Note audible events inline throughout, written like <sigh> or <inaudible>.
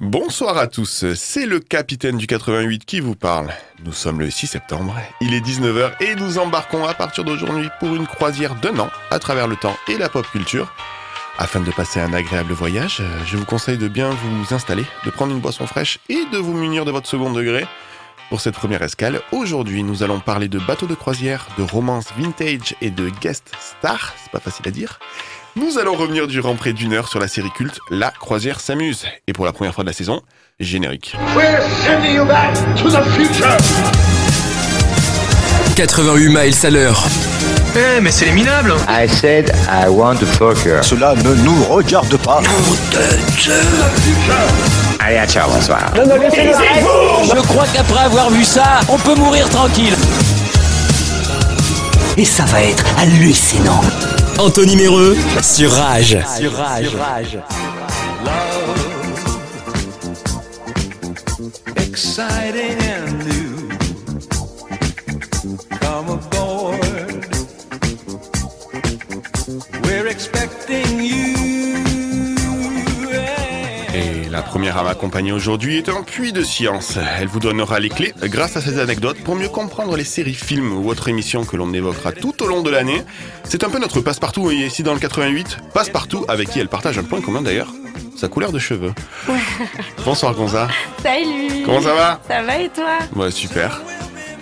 Bonsoir à tous, c'est le capitaine du 88 qui vous parle. Nous sommes le 6 septembre, il est 19h et nous embarquons à partir d'aujourd'hui pour une croisière d'un an à travers le temps et la pop culture. Afin de passer un agréable voyage, je vous conseille de bien vous installer, de prendre une boisson fraîche et de vous munir de votre second degré. Pour cette première escale, aujourd'hui nous allons parler de bateaux de croisière, de romances vintage et de guest star, c'est pas facile à dire. Nous allons revenir durant près d'une heure sur la série culte La Croisière s'amuse. Et pour la première fois de la saison, générique. We're sending you back to the future. 88 miles à l'heure. Eh, mais c'est les minables I said I want to fuck her. Cela ne nous regarde pas. Allez, à ciao, bonsoir. Je crois qu'après avoir vu ça, on peut mourir tranquille. Et ça va être hallucinant. Anthony Méreux sur Rage. Sur rage. exciting and new. Come aboard. We're expecting you. La première à m'accompagner aujourd'hui est un puits de science. Elle vous donnera les clés grâce à ses anecdotes pour mieux comprendre les séries, films ou autres émissions que l'on évoquera tout au long de l'année. C'est un peu notre passe-partout et ici dans le 88, passe-partout avec qui elle partage un point commun d'ailleurs, sa couleur de cheveux. <laughs> Bonsoir Gonza. Salut Comment ça va? Ça va et toi? Ouais, super.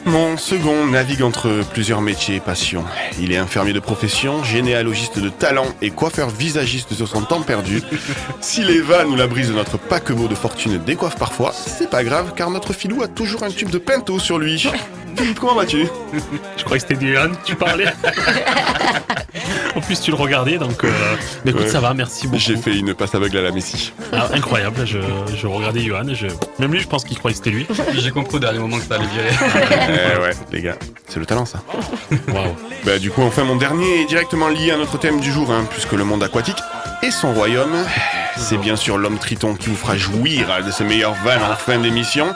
Mon second navigue entre plusieurs métiers et passions. Il est infirmier de profession, généalogiste de talent et coiffeur visagiste sur son temps perdu. <laughs> Si les vannes ou la brise de notre paquebot de fortune décoiffent parfois, c'est pas grave car notre filou a toujours un tube de pinto sur lui. Philippe, comment vas-tu? Je croyais que c'était Dylan que tu parlais. <laughs> en plus, tu le regardais, donc. euh, mais écoute, Ouais. ça va, merci beaucoup. J'ai fait une passe aveugle à la Messi. Ah, incroyable, je, je regardais Johan. Je... Même lui, je pense qu'il croyait que c'était lui. J'ai compris au dernier moment que ça allait virer. <laughs> Eh ouais, <laughs> les gars, c'est le talent ça. <laughs> Waouh. Bah du coup enfin mon dernier est directement lié à notre thème du jour, hein, puisque le monde aquatique et son royaume, c'est bien sûr l'homme triton qui vous fera jouir de ses meilleures vannes en fin d'émission.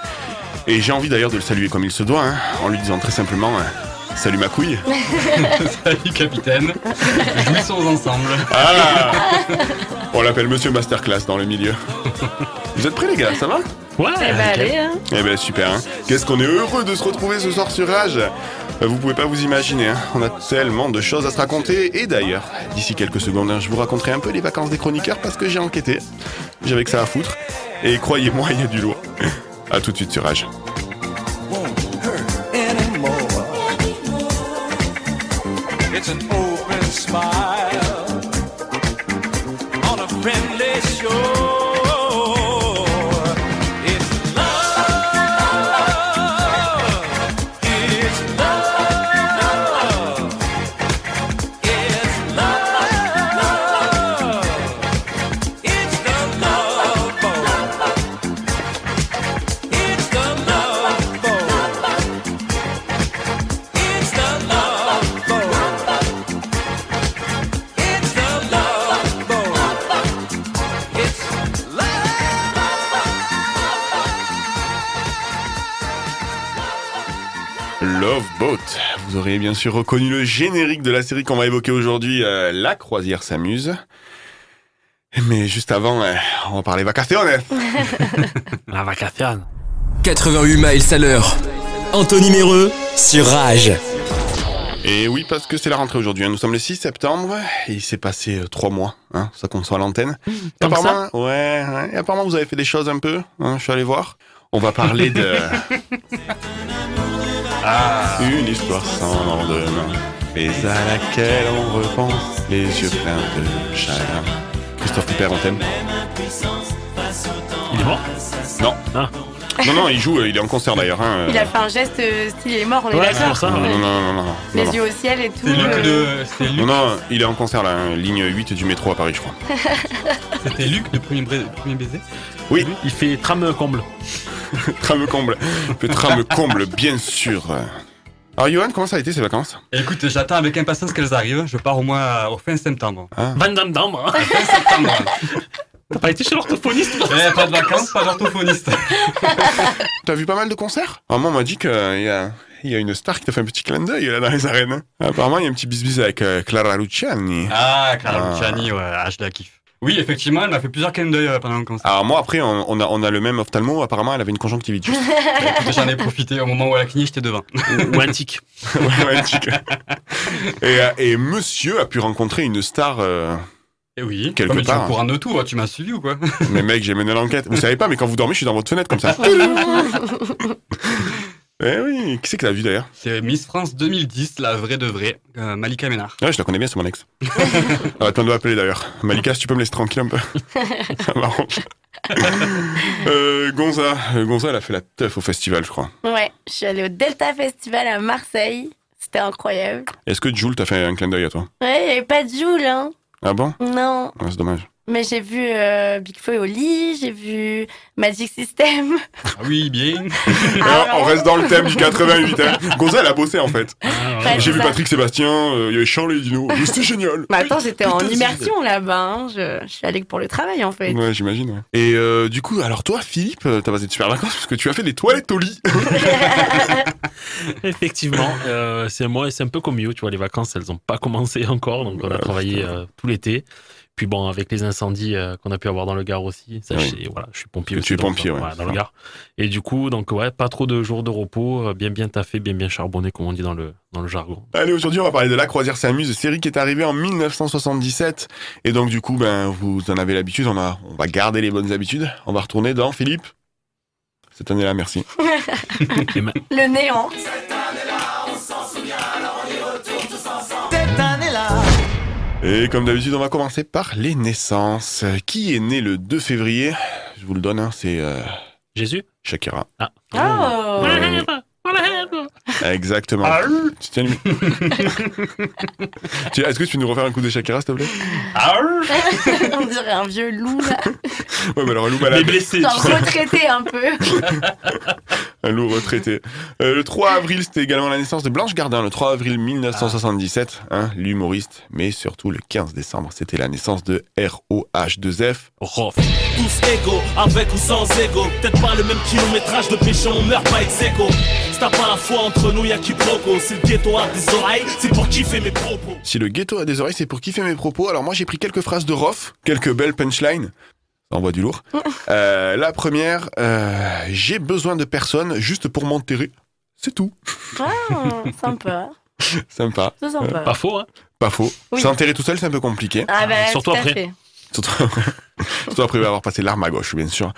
Et j'ai envie d'ailleurs de le saluer comme il se doit, hein, en lui disant très simplement euh, Salut ma couille <laughs> Salut capitaine. Jouissons ensemble. Ah On l'appelle Monsieur Masterclass dans le milieu. Vous êtes prêts les gars, ça va? Ouais, Eh ben allez, hein. Eh ben super, hein. qu'est-ce qu'on est heureux de se retrouver ce soir sur Rage? Euh, Vous pouvez pas vous imaginer, hein. on a tellement de choses à se raconter. Et d'ailleurs, d'ici quelques secondes, hein, je vous raconterai un peu les vacances des chroniqueurs parce que j'ai enquêté. J'avais que ça à foutre. Et croyez-moi, il y a du lourd. A tout de suite sur Rage. It's an open smile Love Boat. Vous aurez bien sûr reconnu le générique de la série qu'on va évoquer aujourd'hui, euh, La croisière s'amuse. Mais juste avant, euh, on va parler vacations. <laughs> La vacation. 88 miles à l'heure. Anthony Méreux sur Rage. Et oui, parce que c'est la rentrée aujourd'hui. hein. Nous sommes le 6 septembre et il s'est passé euh, trois mois, hein, ça qu'on soit à l'antenne. Apparemment, ouais, ouais, et apparemment vous avez fait des choses un peu. hein, je suis allé voir. On va parler de <laughs> une histoire sans lendemain, mais à laquelle on repense les yeux pleins de chagrin. Christophe Pipper, on t'aime? Il est mort? Non. Ah. Non, non, il joue, euh, il est en concert d'ailleurs. Hein, Il a fait un geste euh, style il est mort, on est Ouais, c'est d'accord pour ça. Non, ouais. non, non, non, non. Les non, non. yeux au ciel et tout. C'était Luc euh, de. Non, Luc, non, il est en concert là, hein, ligne 8 du métro à Paris, je crois. <laughs> c'était Luc de premier, bra- premier baiser. Oui, Il fait trame comble. <laughs> trame comble. Le trame comble, bien sûr. Alors, Johan, comment ça a été ces vacances? Écoute, j'attends avec impatience qu'elles arrivent. Je pars au moins au fin septembre. Damme Damme. hein. Fin septembre. <laughs> T'as pas été chez l'orthophoniste Eh, pas de vacances, pas d'orthophoniste. <laughs> T'as vu pas mal de concerts? Ah, Moi, on m'a dit qu'il y a, il y a une star qui t'a fait un petit clin d'œil là dans les arènes. Apparemment, il y a un petit bis-bis avec euh, Clara Luciani. Ah, Clara Ah. Luciani, ouais, ah, je la kiffe. Oui, effectivement, elle m'a fait plusieurs clins d'œil euh, pendant le concert. Alors moi après on, on a, on a le même ophtalmo, apparemment elle avait une conjonctivite. juste. <laughs> J'en ai profité au moment où elle a cligné, j'étais devant. Ou, ou un tic. <laughs> Ouais, ouais, tic. et, euh, et monsieur a pu rencontrer une star. euh, Et oui, Quelque tu part. au courant de tout, hein, tu m'as suivi ou quoi <laughs> Mais mec, j'ai mené l'enquête. Vous savez pas, mais quand vous dormez, je suis dans votre fenêtre comme ça. <laughs> <laughs> eh oui, qui c'est que t'as vu d'ailleurs? C'est Miss France 2010, la vraie de vraie, euh, Malika Ménard. Ouais, je la connais bien, c'est mon ex. Arrête pas de m'appeler d'ailleurs. Malika, si tu peux me laisser tranquille un peu. ça m'arrange. Euh, Gonza, Euh, Gonza, elle a fait la teuf au festival, je crois. Ouais, je suis allée au Delta Festival à Marseille. C'était incroyable. Est-ce que Jules t'a fait un clin d'œil à toi? Ouais, il n'y avait pas de Joule, hein. Ah bon Non. Ouais, C'est dommage. Mais j'ai vu euh, Big Flo et Oli, j'ai vu Magic System. Ah oui, bien. Alors, on reste dans le thème du 88. Hein. Gonza, elle a bossé en fait. Ah, J'ai vu. Patrick Sébastien, euh, il y avait Charles et Dino. C'était génial. Mais attends, j'étais en immersion là-bas. hein. Je, je suis allée que pour le travail en fait. Ouais, j'imagine. ouais. Et euh, du coup, alors toi, Philippe, euh, t'as passé de super vacances parce que tu as fait des toilettes au lit. <laughs> Effectivement, euh, c'est moi, c'est un peu comme You, tu vois, les vacances, elles ont pas commencé encore, donc on a travaillé euh, tout l'été. Puis bon, avec les incendies euh, qu'on a pu avoir dans le Gard aussi, ça, Oui. je, voilà, je suis pompier aussi. tu es donc, pompier, ouais, voilà, dans le. Gard. Et du coup, donc ouais, pas trop de jours de repos, euh, bien bien taffé, bien bien charbonné, comme on dit dans le, dans le jargon. Allez, aujourd'hui, on va parler de La Croisière s'amuse, série qui est arrivée en 1977. Et donc, du coup, ben, vous en avez l'habitude, on, a, on va garder les bonnes habitudes. On va retourner dans Philippe. Cette année-là, merci. <laughs> Le néant. Et comme d'habitude, on va commencer par les naissances. Qui est né le 2 février? Je vous le donne, hein, c'est euh, Jésus? Shakira. Ah. Oh Ouais. Exactement. Tu tiens lui. <laughs> Tu- Est-ce que tu peux nous refaire un coup de Shakira, s'il te plaît? <laughs> On dirait un vieux loup là. <laughs> Ouais, mais alors, un loup malade. blessés, Genre retraité un peu. Un loup retraité. Euh, le 3 avril, c'était également la naissance de Blanche Gardin, le 3 avril 1977, hein, l'humoriste. Mais surtout, le 15 décembre, c'était la naissance de ROH2F. Rof. Tous égaux, avec ou sans ego. Peut-être pas le même kilométrage de péché, on meurt pas ex aequo. Si t'as pas la foi entre nous, y'a quiproquo. Si le ghetto a des oreilles, c'est pour kiffer mes propos. Si le ghetto a des oreilles, c'est pour kiffer mes propos. Alors moi, j'ai pris quelques phrases de Rof, quelques belles punchlines. Ça envoie du lourd. <laughs> Euh, la première, euh, j'ai besoin de personne juste pour m'enterrer. C'est tout. Ah, sympa. <laughs> Sympa. C'est sympa. Pas faux, hein Pas faux. Oui. S'enterrer tout seul, c'est un peu compliqué. Ah bah, Surtout après. <laughs> surtout après avoir passé l'arme à gauche, bien sûr.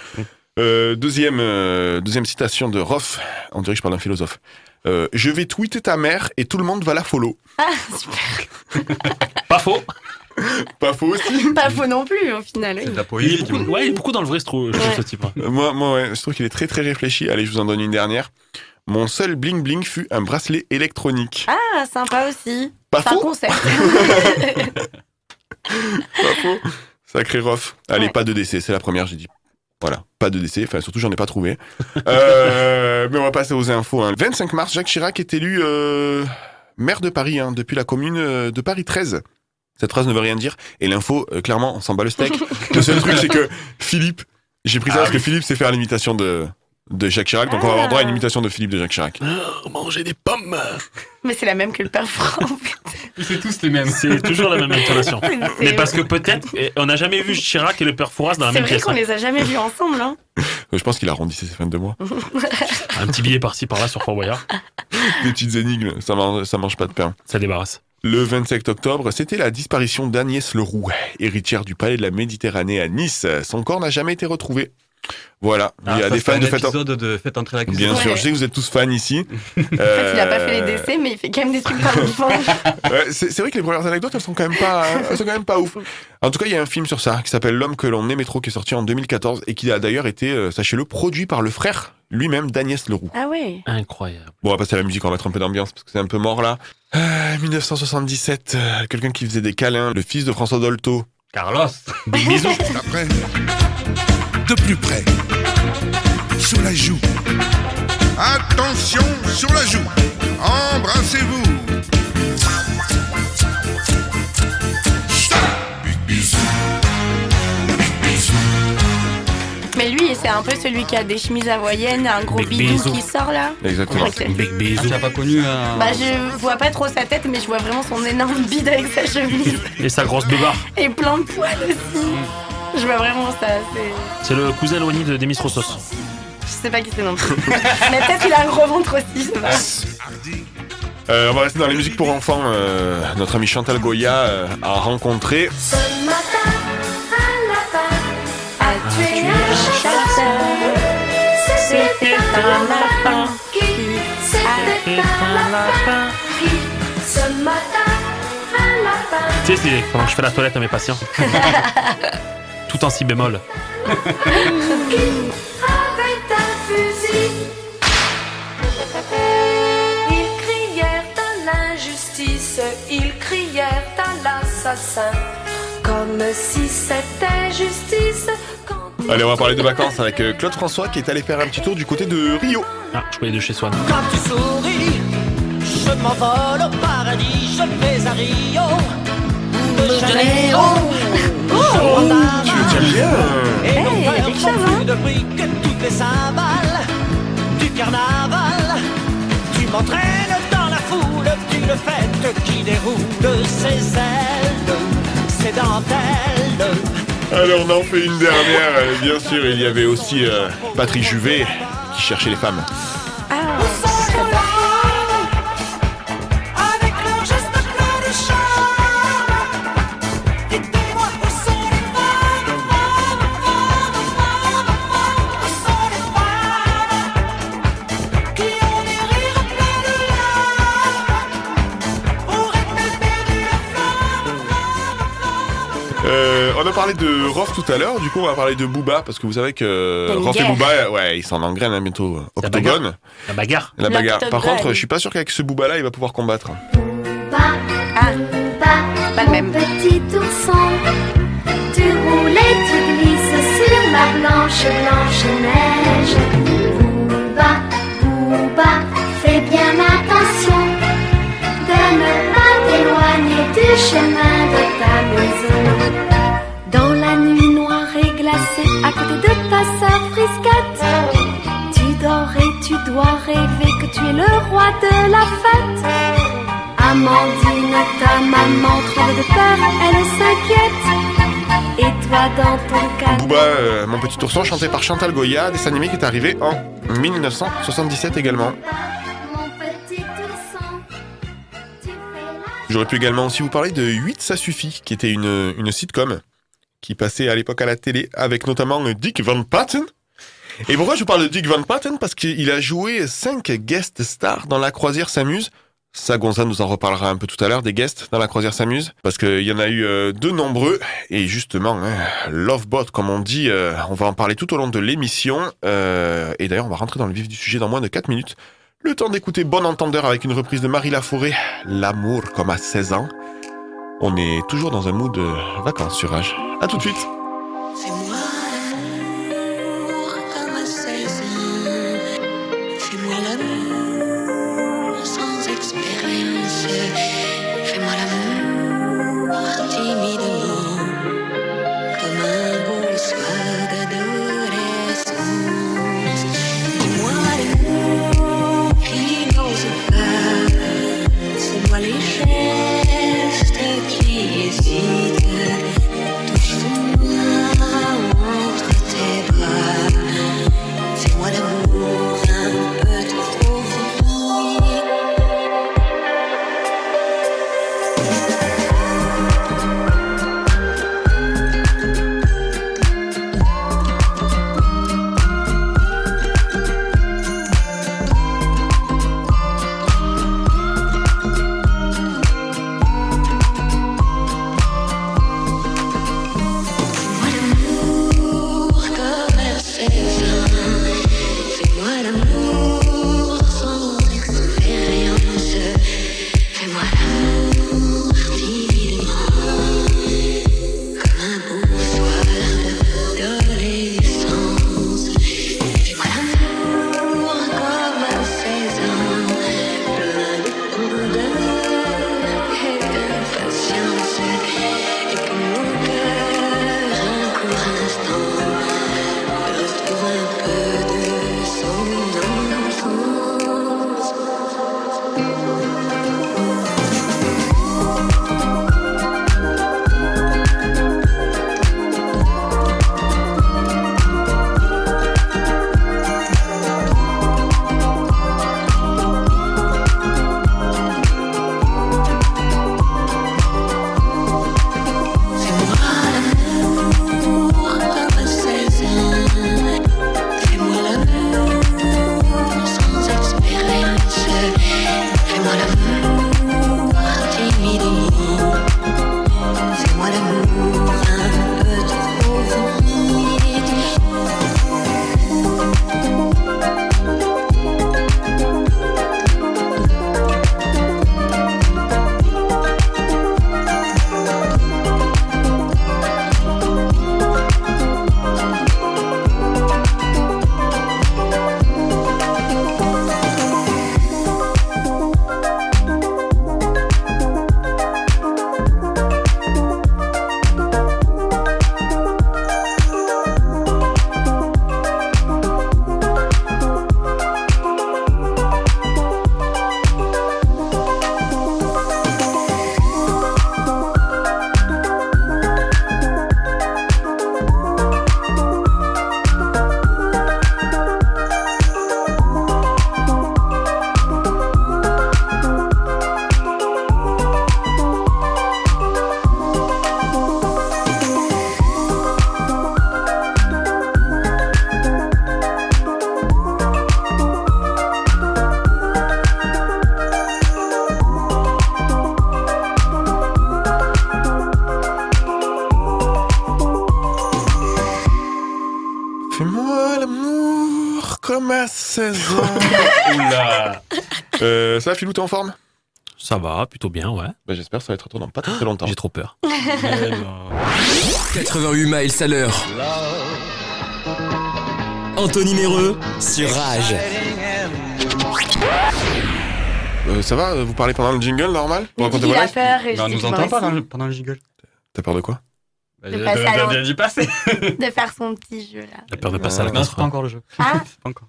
Euh, deuxième, euh, deuxième citation de Rof. On dirait que je parle d'un philosophe. Euh, je vais tweeter ta mère et tout le monde va la follow. <laughs> Ah, super. <laughs> Pas faux. Pas faux aussi. <laughs> Pas faux non plus au final. oui. C'est de la Il est poésie, beaucoup, ouais, il est beaucoup dans le vrai, je trouve, Ouais. ce type. hein. Moi, moi ouais, je trouve qu'il est très très réfléchi. Allez, je vous en donne une dernière. Mon seul bling bling fut un bracelet électronique. Ah, sympa aussi. Pas C'est un faux concept. Pas faux. Sacré Rof. Allez, Ouais. pas de décès, c'est la première, j'ai dit. Voilà, pas de décès. Enfin, surtout, j'en ai pas trouvé. <laughs> Euh, mais on va passer aux infos. hein. 25 mars, Jacques Chirac est élu euh, maire de Paris, hein, depuis la commune euh, de Paris 13. Cette phrase ne veut rien dire. Et l'info, euh, clairement, on s'en bat le steak. <laughs> le seul truc, c'est que Philippe, j'ai pris ça parce que Philippe sait faire l'imitation de, de Jacques Chirac. Donc, on va avoir droit à une imitation de Philippe de Jacques Chirac. <gasps> Oh, manger des pommes. Mais c'est la même que le père Franck. C'est tous les mêmes. C'est toujours la même intonation. <laughs> C'est- Mais parce que peut-être, on n'a jamais vu Chirac et le père Fouras dans la C'est même vrai pièce. qu'on hein. les a jamais vus ensemble. Hein. <laughs> Je pense qu'il arrondissait ses fins de mois. <laughs> Un petit billet par-ci par-là sur Fort Boyard, Des petites énigmes, ça mange, ça mange pas de pain. ça débarrasse. Le 27 octobre, c'était la disparition d'Agnès Leroux, héritière du palais de la Méditerranée à Nice. Son corps n'a jamais été retrouvé. Voilà, il y a Ah, des fans de fête entrer la cuisine. Bien sûr, je sais que vous êtes tous fans ici. <laughs> En fait, il a pas fait les décès, mais il fait quand même des trucs par. <laughs> Ouais, c'est vrai que les premières anecdotes, elles sont quand même pas, elles sont quand même pas ouf. En tout cas, il y a un film sur ça qui s'appelle L'homme que l'on aimait trop, qui est sorti en 2014 et qui a d'ailleurs été, euh, sachez-le, produit par le frère lui-même d'Agnès Leroux. Ah ouais. Incroyable. Bon, on va passer à la musique, on va mettre un peu d'ambiance parce que c'est un peu mort là. Euh, 1977, euh, quelqu'un qui faisait des câlins, le fils de François Dolto. Carlos. Big bisous. <laughs> Après, de plus près, sur la joue. Attention sur la joue. Embrassez-vous. Big. Big. Mais lui, c'est un peu celui qui a des chemises hawaïennes, un gros bidou qui sort là. Exactement. Bec Ah, tu l'as pas connu euh, Bah je vois pas trop sa tête, mais je vois vraiment son énorme bide avec sa chemise Et sa grosse beubare. et plein de poils aussi. <laughs> Je vois vraiment ça. C'est... C'est le cousin éloigné de Demis Roussos. Je sais pas qui c'est non plus. <laughs> mais peut-être qu'il a un gros ventre aussi. Je sais pas. Euh, on va rester dans les musiques pour enfants. euh, notre ami Chantal Goya euh, a rencontré Ce matin, un lapin A tué un chasseur? C'était un lapin qui C'était un lapin qui Ce matin, un lapin Tu sais, c'est pendant que je fais la toilette à mes patients. <laughs> Tout en si bémol. Ils crièrent à l'injustice, ils crièrent à l'assassin, comme si c'était justice quand Allez, on va parler de vacances avec euh, Claude François qui est allé faire un petit tour du côté de Rio. Ah, je voyais de chez Swan. Quand tu souris, je m'envole au paradis, je vais à Rio. De Janeiro, je m'en Tu bien Et Hey, nos y a cœurs quelque font chose, hein plus de bruit que toutes les cymbales du carnaval. Tu m'entraînes dans la foule d'une fête qui déroule ses ailes, ses dentelles. Allez, on en fait une dernière. euh, Bien sûr, il y avait aussi euh, Patrick Juvet qui cherchait les femmes. A parlé de Rof tout à l'heure, du coup on va parler de Booba, parce que vous savez que Rof et. Booba, euh, ouais, ils s'en engrainent hein, bientôt. euh, La Octogone, La bagarre. la bagarre. Par contre, je suis pas sûr qu'avec ce Booba là, il va pouvoir combattre. Ah, pas le même. petit ourson Tu roules et tu glisses sur la blanche, blanche neige Bouba, Bouba, fais bien attention De ne pas t'éloigner du chemin es le roi de la fête Amandine, ta maman tremble de peur, elle s'inquiète. Et toi dans ton canapé. Booba, euh, mon petit ourson, chanté par Chantal Goya, dessin animé qui est arrivé en 1977 également. Mon petit ourson, tu fais la J'aurais pu également aussi vous parler de 8 ça suffit, qui était une, une sitcom qui passait à l'époque à la télé avec notamment Dick Van Patten. Et pourquoi je vous parle de Dick Van Patten? Parce qu'il a joué 5 guest stars dans La Croisière s'amuse. Ça, Gonza nous en reparlera un peu tout à l'heure, des guests dans La Croisière s'amuse. Parce qu'il y en a eu euh, de nombreux. Et justement, hein, Lovebot, comme on dit, euh, on va en parler tout au long de l'émission. Euh, et d'ailleurs, on va rentrer dans le vif du sujet dans moins de 4 minutes. Le temps d'écouter Bon Entendeur avec une reprise de Marie Laforêt, L'amour comme à 16 ans. On est toujours dans un mood vacances sur Rage. À tout de suite. Va, Philou, t'es en forme? Ça va, plutôt bien, ouais. Bah, J'espère que ça va être toi dans pas très, très longtemps. J'ai trop peur. <laughs> 88 miles à l'heure. Anthony Méreux sur Rage. Euh, ça va Vous parlez pendant le jingle normal? Vous racontez vos lives peur et on je nous entend pas dans le- pendant le jingle. T'as peur de quoi? Bah, De de- passer de- à de- l'en- de- d'y passer. <laughs> de faire son petit jeu là. La peur de passer à la Non, c'est pas encore le jeu. Ah. <laughs> C'est pas encore.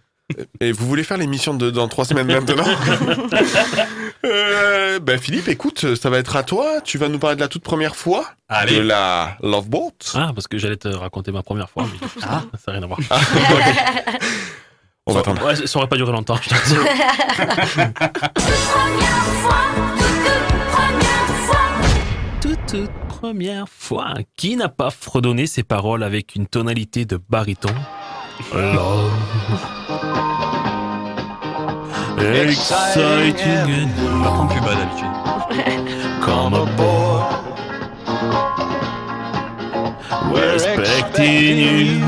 Et vous voulez faire l'émission de dans trois semaines maintenant <laughs> euh, Ben Philippe, écoute, ça va être à toi. Tu vas nous parler de la toute première fois Allez. de la Love Boat. Ah, parce que j'allais te raconter ma première fois. Mais... Ah. Ça n'a rien à voir. Ah. <laughs> On va attendre. ouais, ça aurait pas duré longtemps, je. <laughs> Toute, toute première fois. Qui n'a pas fredonné ses paroles avec une tonalité de baryton? Love. Exciting On apprend plus bas d'habitude. <laughs> Come aboard. We're expecting you.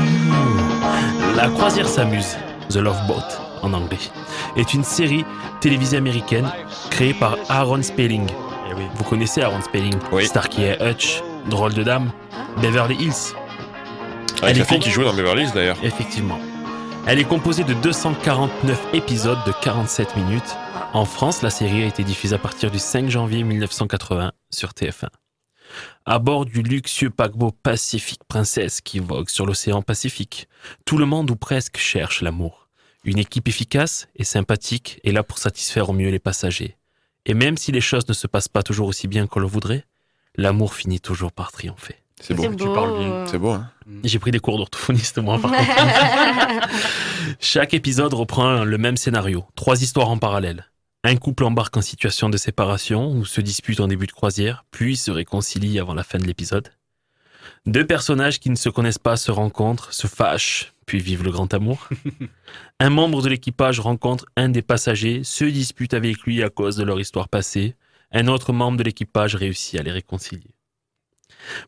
La croisière s'amuse, The Love Boat en anglais, est une série télévisée américaine créée par Aaron Spelling. Eh oui. Vous connaissez Aaron Spelling? Oui. Starkey et Hutch, Drôle de Dame, Beverly Hills. Avec Elle la est fille qui joue dans Beverly Hills d'ailleurs. Effectivement. Elle est composée de 249 épisodes de 47 minutes. En France, la série a été diffusée à partir du 5 janvier 1980 sur TF1. À bord du luxueux paquebot Pacific Princess qui vogue sur l'océan Pacifique, tout le monde ou presque cherche l'amour. Une équipe efficace et sympathique est là pour satisfaire au mieux les passagers. Et même si les choses ne se passent pas toujours aussi bien qu'on le voudrait, l'amour finit toujours par triompher. C'est beau. Tu parles bien. C'est beau, hein J'ai pris des cours d'orthophoniste, moi, par contre. <laughs> Chaque épisode reprend le même scénario, trois histoires en parallèle. Un couple embarque en situation de séparation ou se dispute en début de croisière, puis se réconcilie avant la fin de l'épisode. Deux personnages qui ne se connaissent pas se rencontrent, se fâchent, puis vivent le grand amour. <laughs> Un membre de l'équipage rencontre un des passagers, se dispute avec lui à cause de leur histoire passée. Un autre membre de l'équipage réussit à les réconcilier.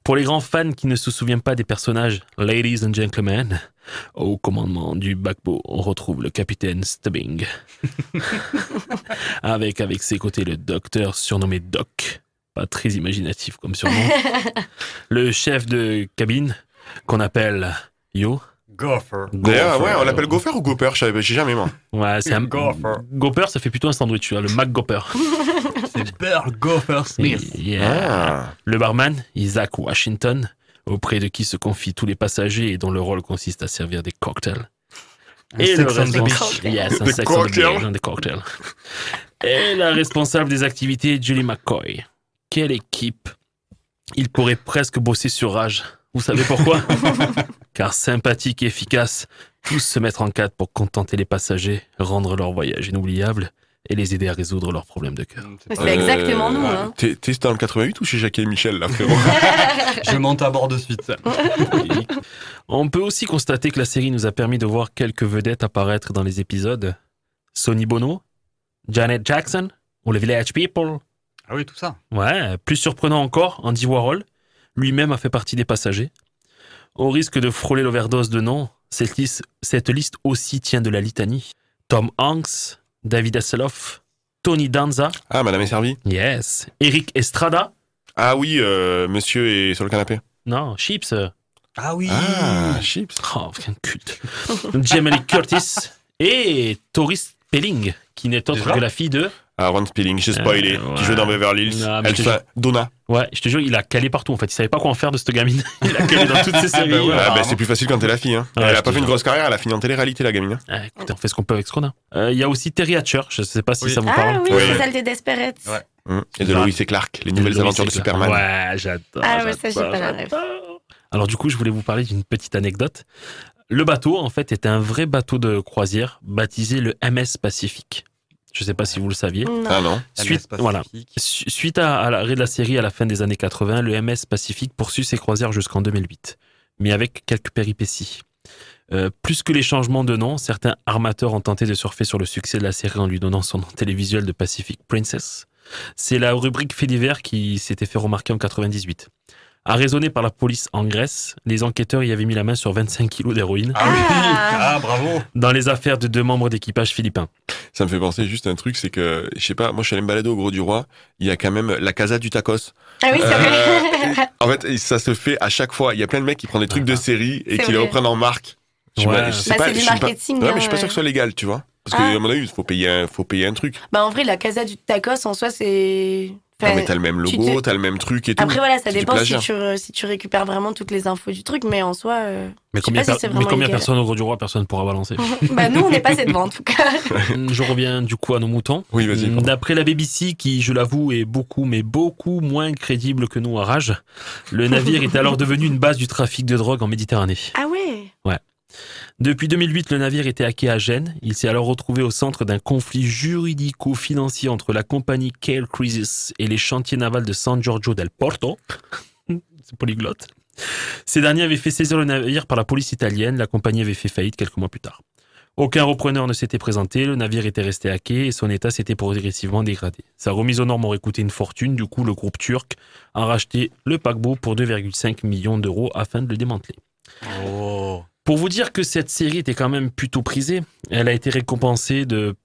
Pour les grands fans qui ne se souviennent pas des personnages Ladies and Gentlemen, au commandement du paquebot, on retrouve le capitaine Stubbing. <laughs> avec, avec ses côtés le docteur surnommé Doc, pas très imaginatif comme surnom. <laughs> le chef de cabine, qu'on appelle Yo. Gopher. D'ailleurs, ouais, on Gopher. l'appelle Gopher ou Gopher Je savais- J'ai jamais, moi. Ouais, c'est un Gopher. Gopher, ça fait plutôt un sandwich, tu vois, le McGopper. <laughs> C'est Burl Gopher Smith. Yeah. Ah. Le barman, Isaac Washington, auprès de qui se confient tous les passagers et dont le rôle consiste à servir des cocktails. Un Et le responsable, beach. yes, un Des sex on the cocktails. des cocktails. Et la responsable des activités, Julie McCoy. Quelle équipe? Il pourrait presque bosser sur Rage. Vous savez pourquoi <laughs> Car sympathique et efficace, tous se mettre en cadre pour contenter les passagers, rendre leur voyage inoubliable et les aider à résoudre leurs problèmes de cœur. C'est exactement nous, hein. T'es dans le 88 ou chez Jacques et Michel, là, frérot? <laughs> Je monte à bord de suite. On peut aussi constater que la série nous a permis de voir quelques vedettes apparaître dans les épisodes. Sonny Bono, Janet Jackson, ou le Village People. Ah oui, tout ça. Ouais, plus surprenant encore, Andy Warhol, lui-même a fait partie des passagers. Au risque de frôler l'overdose de noms, cette liste, cette liste aussi tient de la litanie. Tom Hanks, David Hasselhoff, Tony Danza, Ah, madame est servie yes, Eric Estrada, Ah oui, euh, monsieur est sur le canapé. non, Chips, Ah oui. Ah, chips. Oh, quel culte. Jamie Lee Curtis et Tori Spelling, qui n'est autre Déjà que la fille de. Aaron Spelling, j'ai spoilé, Euh, qui ouais. joue dans Beverly Hills. Non, fait Donna. Ouais, je te jure, il a calé partout en fait. Il savait pas quoi en faire de cette gamine. <laughs> Il a calé dans toutes ses <laughs> séries. Ah, bah, c'est plus facile quand t'es la fille. Hein. Ouais, elle a pas fait une grosse carrière, elle a fini en télé-réalité, la gamine. hein. Ah, écoutez, on fait ce qu'on peut avec ce qu'on a. Euh, Il y a aussi Terry Hatcher, je sais pas si Oui. ça vous Ah parle. oui, Oui. c'est celle des Desperate. Ouais. Hum. Et de. Lois et Clark, les nouvelles aventures de. Superman. Ouais, j'adore. Ah ouais, ça, j'ai pas la j'adore. Alors du coup, je voulais vous parler d'une petite anecdote. Le bateau, en fait, était un vrai bateau de croisière baptisé le MS Pacific. Je sais pas si vous le saviez. Non. Ah non Suite, voilà. Pacifique. Suite à, à l'arrêt de la série à la fin des années 80, le MS Pacific poursuit ses croisières jusqu'en 2008, mais avec quelques péripéties. Euh, plus que les changements de nom, certains armateurs ont tenté de surfer sur le succès de la série en lui donnant son nom télévisuel de Pacific Princess. C'est la rubrique fait divers qui s'était fait remarquer en 98. Arraisonné par la police en Grèce, les enquêteurs y avaient mis la main sur 25 kilos d'héroïne Ah oui, ah bravo. dans les affaires de deux membres d'équipage philippins. Ça me fait penser juste un truc, c'est que, je sais pas, moi je suis allé me balader au Gros du Roi, il y a quand même la Casa du Tacos. Ah oui, c'est Euh, vrai. En fait, ça se fait à chaque fois. Il y a plein de mecs qui prennent des trucs de série et qui les reprennent en marque. Je sais Ouais. je sais Bah, pas- je suis pas- marketing, Ouais, mais je suis pas sûr que ce soit légal, tu vois. Parce Ah. que, à mon avis, il faut payer un, faut payer un truc. Bah, en vrai, la Casa du Tacos, en soi, c'est. Non, Enfin, mais t'as le même logo, te- t'as le même truc et tout. Après, voilà, ça dépend si tu, re- si tu récupères vraiment toutes les infos du truc, mais en soi. euh, Mais combien, pas si per- c'est mais combien de légal. personnes au Gros du Roi, personne ne pourra balancer <laughs> Bah, nous, on n'est pas assez devant, en tout cas. <laughs> Je reviens du coup à nos moutons. Oui, vas-y. pardon. D'après la BBC, qui, je l'avoue, est beaucoup, mais beaucoup moins crédible que nous à Rage, le navire est alors devenu une base du trafic de drogue en Méditerranée. Ah ouais Depuis 2008, le navire était hacké à Gênes. Il s'est alors retrouvé au centre d'un conflit juridico-financier entre la compagnie Cale Cruises et les chantiers navals de San Giorgio del Porto. <laughs> C'est polyglotte. Ces derniers avaient fait saisir le navire par la police italienne. La compagnie avait fait faillite quelques mois plus tard. Aucun repreneur ne s'était présenté, le navire était resté hacké et son état s'était progressivement dégradé. Sa remise aux normes aurait coûté une fortune, du coup le groupe turc a racheté le paquebot pour 2,5 millions d'euros afin de le démanteler. Oh. Pour vous dire que cette série était quand même plutôt prisée, elle a été récompensée de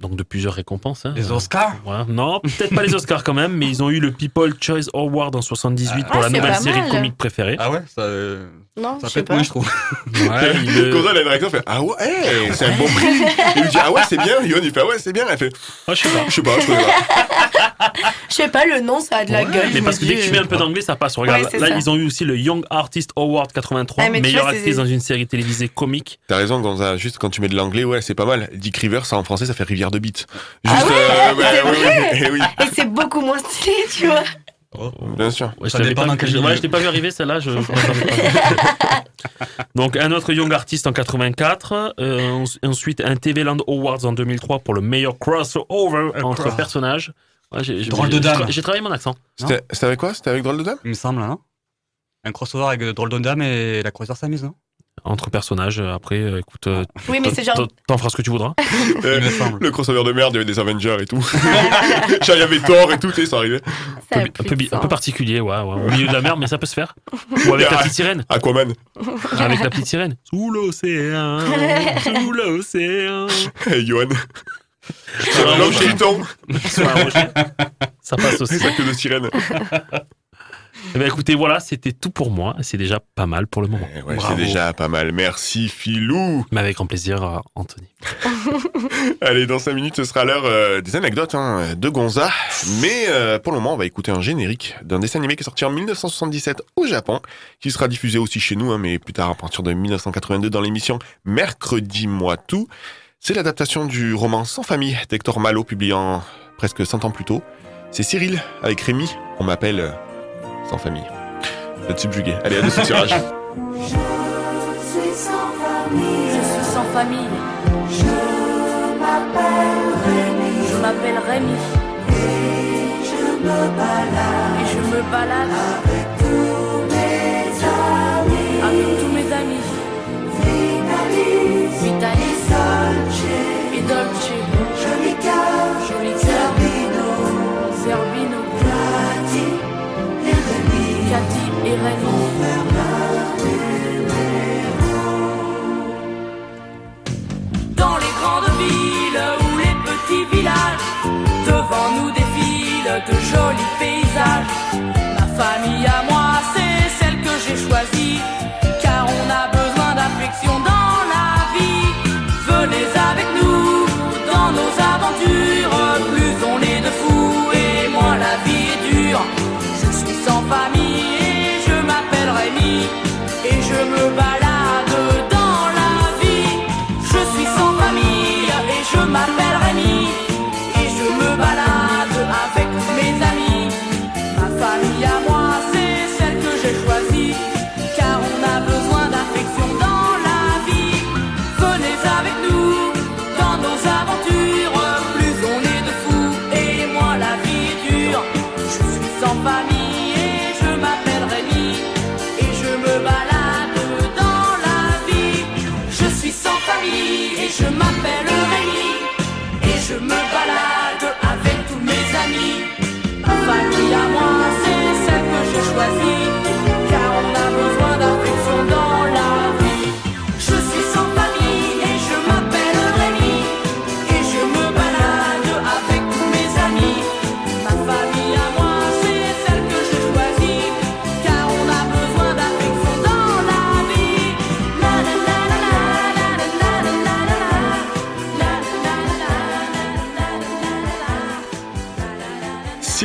donc de plusieurs récompenses. hein. Les Oscars? Ouais, non, peut-être pas les Oscars quand même, mais ils ont eu le People Choice Award en 78 pour Ah, la c'est nouvelle série mal. comique préférée. Ah ouais, ça, euh, Non, ça je sais pète pas. moins, je trouve. <laughs> Ouais, il- Quand elle a une réaction, elle fait Ah ouais, hey, c'est un bon prix. <laughs> Il lui dit Ah ouais, c'est bien. Yoann, il fait Ah ouais, c'est bien. Elle fait Ah, je sais pas. Je sais pas, je connais pas. <laughs> Je sais pas, le nom, ça a de la Ouais, gueule. mais parce me que dès que tu mets un peu d'anglais, ça passe. Regarde, Ouais, là, ça. ils ont eu aussi le Young Artist Award 83, Ah, meilleure actrice dans une série télévisée comique. T'as raison, Gonza. Juste quand tu mets de l'anglais, ouais, c'est pas mal. Dick Rivers, ça en français, ça fait rivière de bite. Ah Juste, ouais, euh, oui, Et c'est beaucoup moins stylé, tu vois. Bien sûr. Ouais, je Ça dépend pas, dans quel je, milieu. ouais, je t'ai pas vu arriver celle-là. Je. <laughs> Donc un autre Young Artist en 84, euh, ens- ensuite un TV Land Awards en 2003 pour le meilleur crossover entre cross- personnages. Ouais, j'ai, j'ai- Drôle de dame. J'ai travaillé mon accent. C'était c'était avec quoi? C'était avec Drôle de Dame? Il me semble, non? Un crossover avec Drôle de Dame et la croisière s'amuse, non? Entre personnages, euh, après, euh, écoute, euh, Oui, mais c'est genre. t'en- feras ce que tu voudras. <laughs> Euh. Le crossover de merde, il y avait des Avengers et tout. <laughs> Il y avait Thor et tout, tu sais, ça arrivait. un, peu, un un particulier, ouais, ouais, au milieu de la mer, mais ça peut se faire. Ou avec la petite sirène. Aquaman. Avec la petite sirène. Sous l'océan, sous <laughs> l'océan. Hey, Yoann. Sur un L'homme rocher. Triton. Sur un rocher. Ça passe aussi. Ça que de sirène. Eh ben, écoutez, voilà, c'était tout pour moi. C'est déjà pas mal pour le moment. Eh ouais, c'est déjà pas mal. Merci, Filou. Mais avec grand plaisir, euh, Anthony. <laughs> Allez, dans 5 minutes, ce sera l'heure euh, des anecdotes hein, de Gonza. Mais euh, pour le moment, on va écouter un générique d'un dessin animé qui est sorti en 1977 au Japon, qui sera diffusé aussi chez nous, hein, mais plus tard, à partir de 1982, dans l'émission Mercredi Moi Tout. C'est l'adaptation du roman Sans famille d'Hector Malo, publié en presque 100 ans plus tôt. C'est Cyril avec Rémi, on m'appelle euh, Sans famille. Vous êtes subjugué. Allez, à de suite sur Rage. Je suis sans famille. Je suis sans famille. Je m'appelle Rémi. Je m'appelle Rémi. Et je me balade Et je me balade avec tous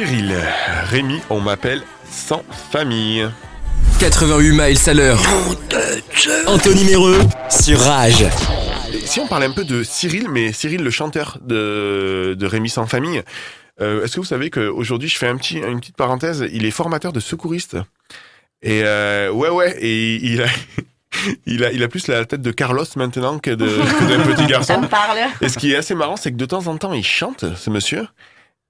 Cyril. Rémi, on m'appelle sans famille. 88 miles à l'heure. Anthony Méreux sur Rage. Et si on parlait un peu de Cyril, mais Cyril, le chanteur de, de Rémi sans famille, euh, est-ce que vous savez qu'aujourd'hui, je fais un petit, une petite parenthèse, il est formateur de secouriste. Et euh, ouais, ouais, et il a, <laughs> il a, il a plus la tête de Carlos maintenant que d'un petit Ça garçon. me parle. Et ce qui est assez marrant, c'est que de temps en temps, il chante, ce monsieur.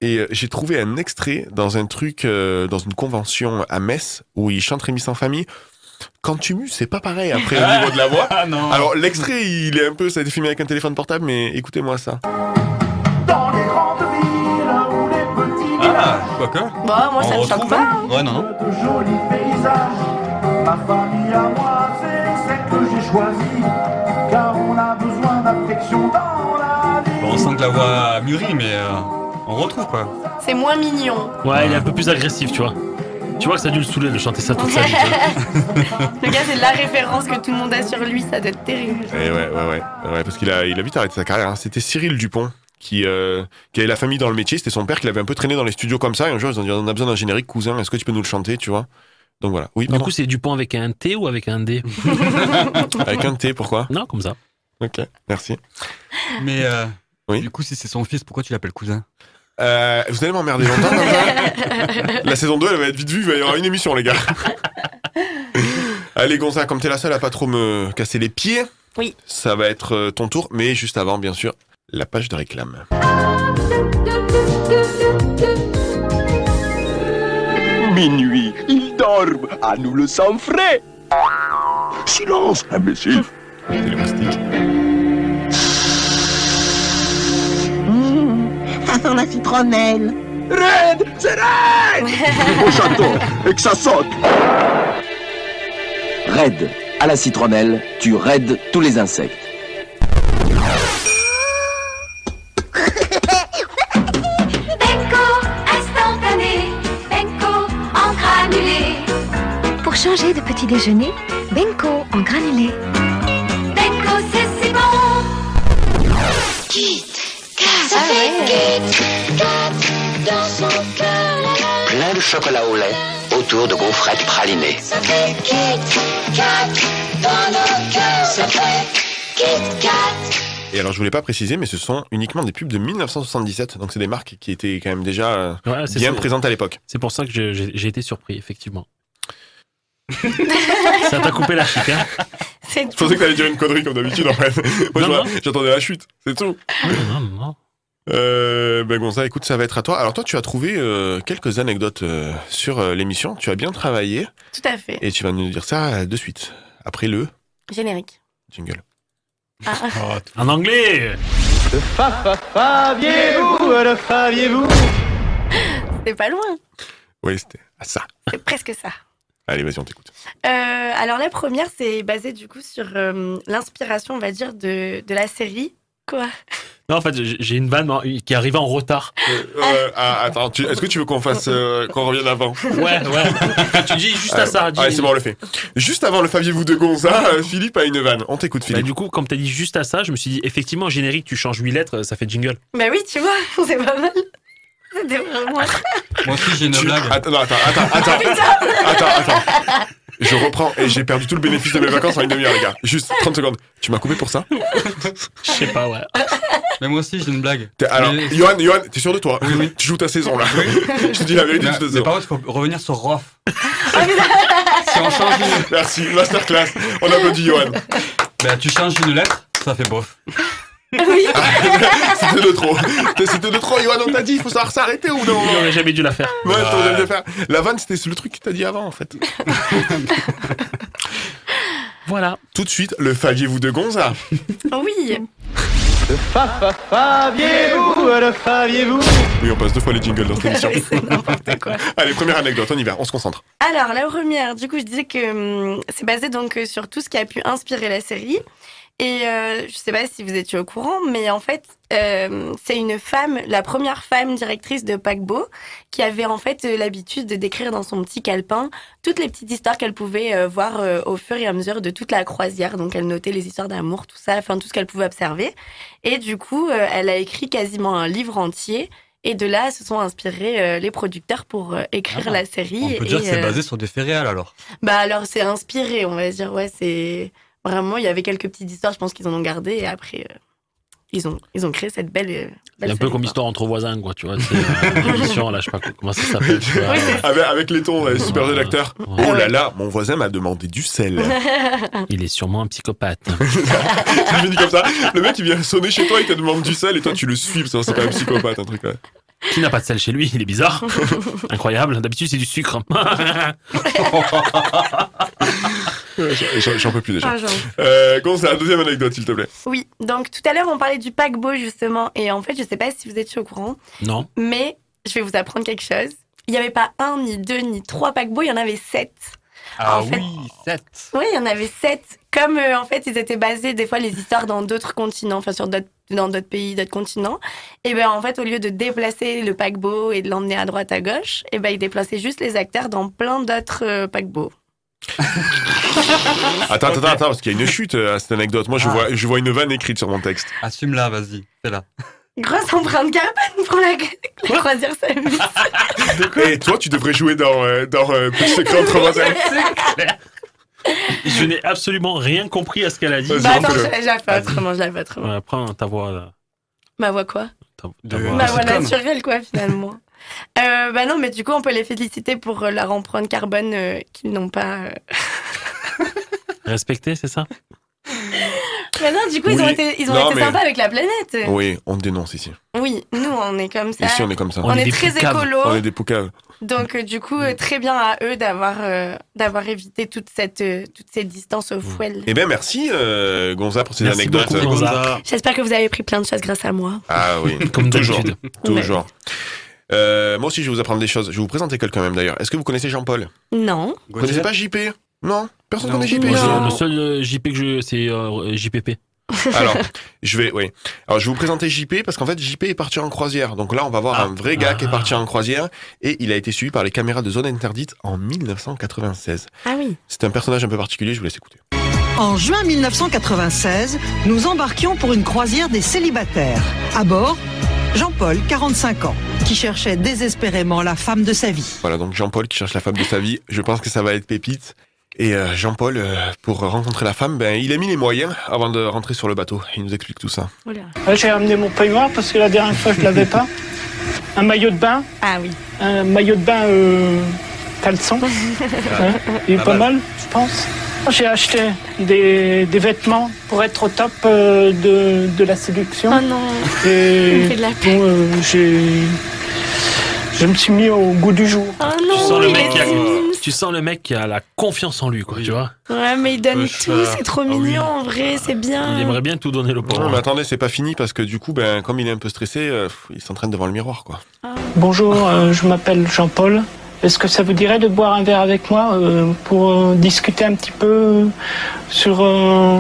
Et euh, j'ai trouvé un extrait dans un truc, euh, dans une convention à Metz, où il chante Rémi sans famille. Quand tu mues, c'est pas pareil après au niveau de la voix. <laughs> Ah non. Alors l'extrait, il est un peu, ça a été filmé avec un téléphone portable, mais écoutez-moi ça. Dans les grandes villes ou les petits Ah, quoique. Bon, moi, ça On me choque retrouve, pas. hein Ouais, non, non. de jolis paysages. Ma famille à moi, c'est celle que j'ai choisie. Car on a besoin d'affection dans la vie. Bon, on sent que la voix mûrit, mais euh, on retrouve quoi. C'est moins mignon. Ouais, il est un peu plus agressif, tu vois. Tu vois que ça a dû le saouler de chanter ça toute sa vie. <laughs> Le gars, c'est la référence que tout le monde a sur lui, ça doit être terrible. Et ouais, ouais, ouais, ouais, parce qu'il a, il a vite arrêté sa carrière. hein. C'était Cyril Dupont qui, euh, qui avait la famille dans le métier. C'était son père qui l'avait un peu traîné dans les studios comme ça. Et un jour, ils ont dit on a besoin d'un générique, cousin. Est-ce que tu peux nous le chanter, tu vois? Donc voilà. Oui, Du pardon. coup, c'est Dupont avec un T ou avec un D? <laughs> Avec un T, pourquoi? Non, comme ça. Ok, merci. Mais euh, Oui. du coup, si c'est son fils, pourquoi tu l'appelles cousin? Euh, vous allez m'emmerder longtemps comme ça <laughs> La saison 2, elle va être vite vue. Il va y avoir une émission, les gars. Allez, Gonza, comme t'es la seule à pas trop me casser les pieds, Oui. ça va être euh, ton tour. Mais juste avant, bien sûr, la page de réclame. Minuit, ils dorment. À nous le sang frais. Silence, imbécile. C'est le moustique. Ça sent la citronnelle. Red, c'est Red <laughs> Au château, et que ça saute. Raid. À la citronnelle, tu raides tous les insectes. <laughs> Benko instantané, Benko en granulé. Pour changer de petit déjeuner, Benko en granulé. Benko c'est si bon. Dans son cœur. Plein de chocolat au lait autour de gaufrettes pralinées. Ça fait Kit Kat dans nos cœurs. Ça fait Kit Kat. Et alors, je voulais pas préciser, mais ce sont uniquement des pubs de 1977. Donc, c'est des marques qui étaient quand même déjà euh, Ouais, bien ça. présentes à l'époque. C'est pour ça que j'ai été surpris, effectivement. <laughs> ça t'a coupé la chic, hein Je pensais que t'allais dire une connerie comme d'habitude, en fait. Moi, j'attendais la chute, c'est tout. Non, non, non. Euh, ben Gonza, écoute, ça va être à toi. Alors toi, tu as trouvé euh, quelques anecdotes euh, sur euh, l'émission. Tu as bien travaillé Tout à fait. et tu vas nous dire ça de suite. Après le Générique. jingle. Ah, <laughs> En anglais Le fa fa faviez-vous, le faviez-vous? C'est pas loin. Oui, c'était à ça. C'est presque ça. Allez, vas-y, on t'écoute. Euh, alors la première, c'est basé du coup sur euh, l'inspiration, on va dire, de, de la série. Quoi? Non, en fait, j'ai une vanne moi, qui est arrivée en retard. Euh, ah, attends, est-ce que tu veux qu'on fasse, euh, qu'on revienne avant Ouais, ouais. <laughs> tu dis juste à ça. Allez, c'est bon, on le fait. Juste avant le faviez-vous de Gonza, euh, Philippe a une vanne. On t'écoute, Bah, Philippe. du coup, comme t'as dit juste à ça, je me suis dit, effectivement, générique, tu changes 8 lettres, ça fait jingle. Bah oui, tu vois, <laughs> c'est pas mal. C'était vraiment. Moi <laughs> aussi, j'ai une Tu- blague. Attends, attends, attends, attends, attends, attends. Je reprends et j'ai perdu tout le bénéfice de mes vacances en une demi-heure, les gars. Juste 30 secondes. Tu m'as coupé pour ça? Je sais pas, ouais. Mais moi aussi, j'ai une blague. T'es- Alors, Mais- Johan, Johan, t'es sûr de toi Oui, oui. Tu joues ta saison là. <laughs> Je te dis la vérité, Mais, tu te mais saison. par contre, il faut revenir sur Rof. <laughs> si on change une... Merci, masterclass. On applaudit Johan. Bah, tu changes une lettre, ça fait bof. Oui. <laughs> C'était de trop. C'était de trop, Johan. On t'a dit, il faut savoir s'arrêter ou non Il aurait jamais dû la faire. Ouais, t'aurais dû le faire. La vanne, c'était le truc que t'as dit avant, en fait. Voilà. Tout de suite, le faviez-vous de Gonza. Oui. Le fa fa faviez-vous, le faviez-vous Oui, on passe deux fois les jingles dans cette <laughs> émission. C'est n'importe quoi. <laughs> Allez, première anecdote, on y va, on se concentre. Alors, la première, du coup, je disais que hum, c'est basé donc euh, sur tout ce qui a pu inspirer la série. Et euh, je sais pas si vous étiez au courant, mais en fait, euh, c'est une femme, la première femme directrice de paquebot, qui avait en fait euh, l'habitude de décrire dans son petit calepin toutes les petites histoires qu'elle pouvait euh, voir euh, au fur et à mesure de toute la croisière. Donc, elle notait les histoires d'amour, tout ça, enfin tout ce qu'elle pouvait observer. Et du coup, elle a écrit quasiment un livre entier. Et de là se sont inspirés les producteurs pour écrire la série. On peut dire que c'est basé sur des faits réels alors. Bah alors c'est inspiré, on va dire. Ouais, c'est vraiment. Il y avait quelques petites histoires, je pense qu'ils en ont gardé et après. Ils ont, ils ont créé cette belle. euh, C'est belle un peu comme histoire entre voisins, quoi, tu vois. C'est euh, là, je sais pas comment ça s'appelle. avec, avec les tons super jeux d'acteurs. Oh là là, mon voisin m'a demandé du sel. <laughs> Il est sûrement un psychopathe. <laughs> tu me dis comme ça. Le mec, il vient sonner chez toi, il te demande du sel et toi, tu le suis. parce que C'est pas un psychopathe, un truc là. Qui n'a pas de sel chez lui? Il est bizarre. <laughs> Incroyable. D'habitude, c'est du sucre. Ouais, j'en- peux plus déjà. Ah, Euh, Gonza, deuxième anecdote, s'il te plaît. Oui, donc tout à l'heure on parlait du paquebot justement, et en fait je sais pas si vous étiez au courant, non. mais je vais vous apprendre quelque chose. Il n'y avait pas un, ni deux, ni trois paquebots, il y en avait sept. Ah En fait- oui, 7. Oui, il y en avait sept. Comme euh, en fait ils étaient basés des fois les histoires dans d'autres continents, enfin sur d'autres dans d'autres pays, d'autres continents, et ben en fait au lieu de déplacer le paquebot et de l'emmener à droite à gauche, et ben ils déplaçaient juste les acteurs dans plein d'autres euh, paquebots. <laughs> Attends, attends, attends, parce qu'il y a une chute euh, à cette anecdote. Moi, je, Ah. vois, je vois une vanne écrite sur mon texte. Assume-la, vas-y, fais-la. Grosse empreinte carbone pour la, la croisière s'amuse. Et toi, tu devrais jouer dans, euh, dans euh, Petit secret entre voisins. <laughs> Je n'ai absolument rien compris à ce qu'elle a dit. Bah attends, je, je la fais autrement, je la fais autrement. Ouais, prends ta voix. là. Ma voix quoi? Ta, ta De- voix. Ma voix naturelle quoi finalement. Euh, bah non, mais du coup on peut les féliciter pour euh, leur empreinte carbone euh, qu'ils n'ont pas. euh. <laughs> Respecté, c'est ça? Mais non, du coup ils ont été, ils ont Non, été mais- sympas avec la planète. Oui, on dénonce ici. Oui, nous on est comme ça. Ici, on est comme ça. On, On est très poucaves. écolo. On est des poucaves. Donc euh, du coup euh, très bien à eux d'avoir euh, d'avoir évité toute cette euh, toute cette distance au fouet. Eh bien, merci, euh, Gonza, pour ces Merci anecdotes. beaucoup, Gonza. J'espère que vous avez pris plein de choses grâce à moi. Ah oui, Comme toujours. Toujours. Euh, moi aussi, je vais vous apprendre des choses. Je vais vous présenter quelqu'un même d'ailleurs. Est-ce que vous connaissez Jean-Paul? Non. Vous connaissez pas JP Non Personne Non. connaît JP Le seul euh, JP que je. C'est euh, JPP. <laughs> Alors, je vais, oui. Alors, je vais vous présenter JP parce qu'en fait, JP est parti en croisière. Donc là, on va voir Ah. un vrai gars qui est Ah. parti en croisière et il a été suivi par les caméras de zone interdite en 1996. Ah oui. C'est un personnage un peu particulier, je vous laisse écouter. En juin 1996, nous embarquions pour une croisière des célibataires. À bord, Jean-Paul, 45 ans, qui cherchait désespérément la femme de sa vie. Voilà, donc Jean-Paul qui cherche la femme de sa vie. Je pense que ça va être pépite. Et euh, Jean-Paul, euh, pour rencontrer la femme, ben, il a mis les moyens avant de rentrer sur le bateau. Il nous explique tout ça. Ouais, J'ai ramené mon peignoir parce que la dernière fois je l'avais pas. <laughs> Un maillot de bain, Ah oui. un maillot de bain euh, caleçon. Ouais, <laughs> Il est Pas pas mal. mal, je pense. J'ai acheté des, des vêtements pour être au top euh, de, de la séduction. Oh non. Et <laughs> Ça me fait de la peine. bon, euh, j'ai, je me suis mis au goût du jour. Oh Tu non. sens, le il mec est qui a, si mignon. tu sens le mec qui a la confiance en lui, quoi, Oui. tu vois. Ouais, mais il donne tout, euh, c'est trop ah oui. mignon en vrai, c'est bien. Il aimerait bien tout donner le Non, pauvre. mais attendez, c'est pas fini parce que du coup, ben, comme il est un peu stressé, euh, il s'entraîne devant le miroir, quoi. Bonjour, euh, je m'appelle Jean-Paul. Est-ce que ça vous dirait de boire un verre avec moi euh, pour euh, discuter un petit peu euh, sur, euh,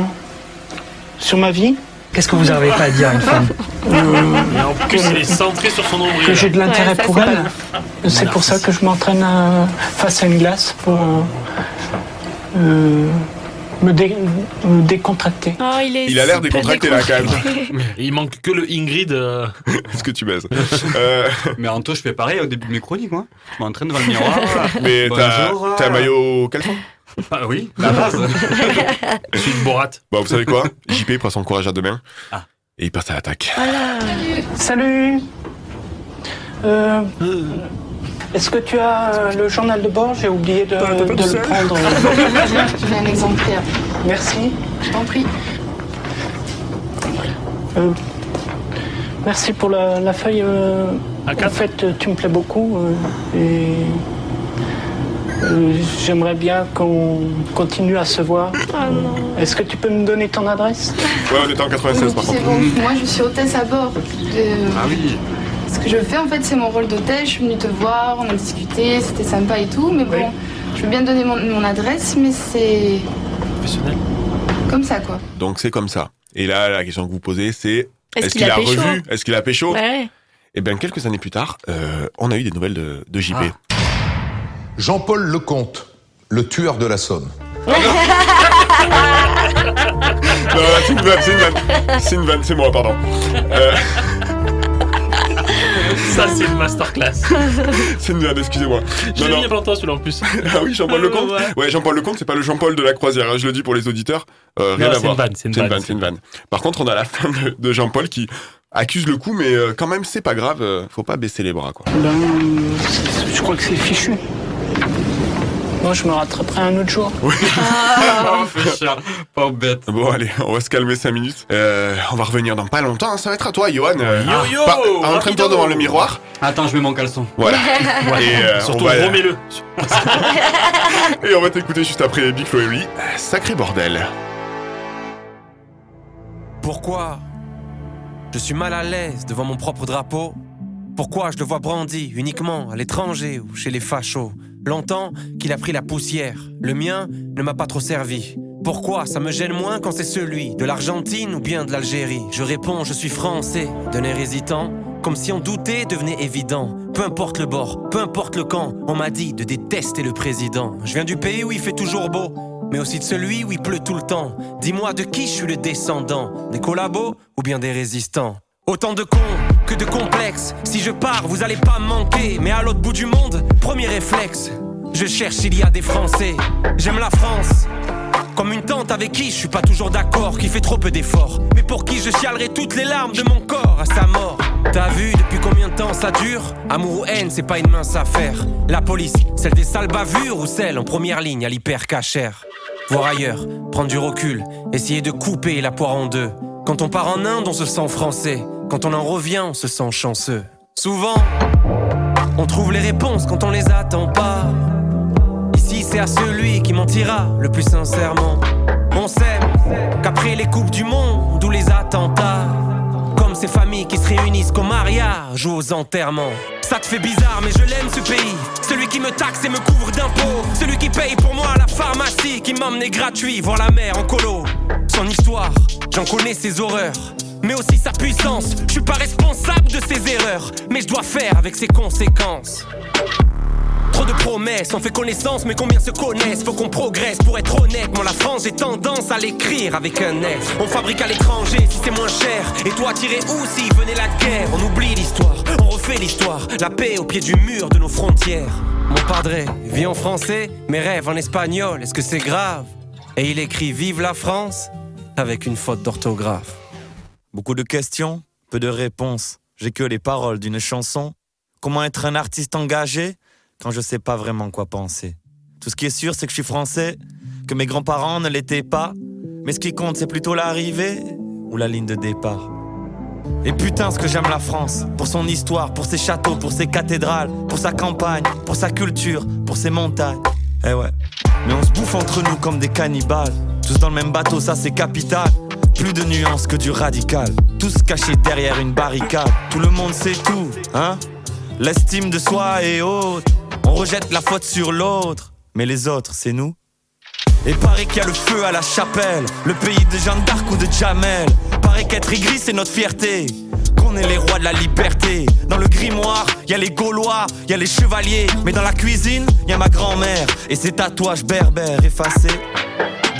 sur ma vie? Qu'est-ce que vous n'arrivez pas à dire à une femme? En plus, il est centré sur son nombril. Que j'ai de l'intérêt pour elle. C'est pour ça que je m'entraîne face à une glace pour euh, euh, me, dé- me décontracter. Oh, il est Il a l'air peu décontracté, là, quand même. décontracté. <laughs> Il manque que le Ingrid. euh, <laughs> Est-ce que tu baises <laughs> Euh, Mais Anto, je fais pareil au début de mes chroniques, moi. Je m'entraîne devant le miroir. Mais t'as un maillot caleçon? Ah oui, la base. Suite Borat. Bon, vous savez quoi? JP prend son courage à deux mains Ah. et il passe à l'attaque. Voilà. Salut Euh, Est-ce que tu as euh, le journal de bord? J'ai oublié de, de le prendre. J'ai un exemplaire. Merci. Je t'en prie. Euh, merci pour la, la feuille. euh, en fait, tu me plais beaucoup euh, et euh, j'aimerais bien qu'on continue à se voir. Oh non. Est-ce que tu peux me donner ton adresse? Ouais, on était en 96 par C'est contre. bon. Moi, je suis hôtesse à bord. Euh, Ah oui. Ce que je fais, en fait, c'est mon rôle d'hôtesse. Je suis venue te voir, on a discuté, c'était sympa et tout. Mais bon, je veux bien te donner mon, mon adresse, mais c'est Professionnel. comme ça, quoi. Donc c'est comme ça. Et là, la question que vous posez, c'est Est-ce qu'il a revu? Est-ce qu'il a pécho? Ouais. Et bien, quelques années plus tard, euh, on a eu des nouvelles de, de JP. Jean-Paul Lecomte, le tueur de la. <laughs> Non, c'est une vanne, c'est une vanne. C'est une vanne, c'est moi, pardon. Euh, Ça, c'est une masterclass. <laughs> c'est une merde, excusez-moi. Non. mis toi celui-là en plus. Ah oui, Jean-Paul Ouais, Lecomte ouais. Jean-Paul Lecomte, c'est pas le Jean-Paul de la croisière, hein, je le dis pour les auditeurs. Euh, rien Non, à c'est voir. une vanne, c'est une vanne, c'est une vanne. Par contre, on a la <laughs> fin de, de Jean-Paul qui accuse le coup, mais euh, quand même, c'est pas grave, euh, faut pas baisser les bras, quoi. Ben, je crois que c'est fichu. Moi, je me rattraperai un autre jour. Ah, fait cher. Pas bête. Bon, allez, on va se calmer 5 minutes. Euh, on va revenir dans pas longtemps, hein, ça va être à toi, Johan. Euh, Yo, yo, pas- Entraîne-toi devant le miroir. Attends, je mets mon caleçon. Voilà. <laughs> Et, euh, Surtout, va- remets-le. <laughs> Et on va t'écouter juste après Big Flo et Oli. Sacré bordel. Pourquoi je suis mal à l'aise devant mon propre drapeau? Pourquoi je le vois brandi uniquement à l'étranger ou chez les fachos? Longtemps qu'il a pris la poussière, le mien ne m'a pas trop servi. Pourquoi ça me gêne moins quand c'est celui de l'Argentine ou bien de l'Algérie? Je réponds, je suis français, d'un air hésitant, comme si en douter devenait évident. Peu importe le bord, peu importe le camp, on m'a dit de détester le président. Je viens du pays où il fait toujours beau, mais aussi de celui où il pleut tout le temps. Dis-moi de qui je suis le descendant? Des collabos ou bien des résistants? Autant de cons de complexes. Si je pars, vous allez pas manquer. Mais à l'autre bout du monde, premier réflexe. Je cherche s'il y a des Français. J'aime la France. Comme une tante avec qui je suis pas toujours d'accord, qui fait trop peu d'efforts. Mais pour qui je chialerai toutes les larmes de mon corps à sa mort. T'as vu depuis combien de temps ça dure? Amour ou haine, c'est pas une mince affaire. La police, celle des sales bavures ou celle en première ligne à l'hyper cachère voir ailleurs, prendre du recul, essayer de couper la poire en deux. Quand on part en Inde, on se sent français. Quand on en revient, on se sent chanceux. Souvent, on trouve les réponses quand on les attend pas. Ici, c'est à celui qui mentira le plus sincèrement. On sait qu'après les coupes du monde ou les attentats, comme ces familles qui se réunissent qu'au mariage ou aux enterrements. Ça te fait bizarre, mais je l'aime ce pays. Celui qui me taxe et me couvre d'impôts. Celui qui paye pour moi la pharmacie, qui m'emmenait gratuit voir la mer en colo. Son histoire, j'en connais ses horreurs. Mais aussi sa puissance, je suis pas responsable de ses erreurs, mais je dois faire avec ses conséquences. Trop de promesses, on fait connaissance, mais combien se connaissent? Faut qu'on progresse pour être honnête. Moi, la France, j'ai tendance à l'écrire avec un S. On fabrique à l'étranger si c'est moins cher. Et toi, tirer où si venait la guerre? On oublie l'histoire, on refait l'histoire. La paix au pied du mur de nos frontières. Mon padré vit en français, mes rêves en espagnol. Est-ce que c'est grave? Et il écrit Vive la France avec une faute d'orthographe. Beaucoup de questions, peu de réponses. J'ai que les paroles d'une chanson. Comment être un artiste engagé quand je sais pas vraiment quoi penser? Tout ce qui est sûr, c'est que je suis français, que mes grands-parents ne l'étaient pas. Mais ce qui compte, c'est plutôt l'arrivée ou la ligne de départ. Et putain, ce que j'aime la France, pour son histoire, pour ses châteaux, pour ses cathédrales, pour sa campagne, pour sa culture, pour ses montagnes. Eh ouais, mais on se bouffe entre nous comme des cannibales. Tous dans le même bateau, ça c'est capital. Plus de nuances que du radical. Tous cachés derrière une barricade. Tout le monde sait tout, hein L'estime de soi est haute. On rejette la faute sur l'autre. Mais les autres, c'est nous. Et paraît qu'il y a le feu à la chapelle, le pays de Jeanne d'Arc ou de Jamel. Paraît qu'être aigri, c'est notre fierté. Qu'on est les rois de la liberté. Dans le grimoire, y a les Gaulois, y a les chevaliers. Mais dans la cuisine, y a ma grand-mère et ses tatouages berbères effacés.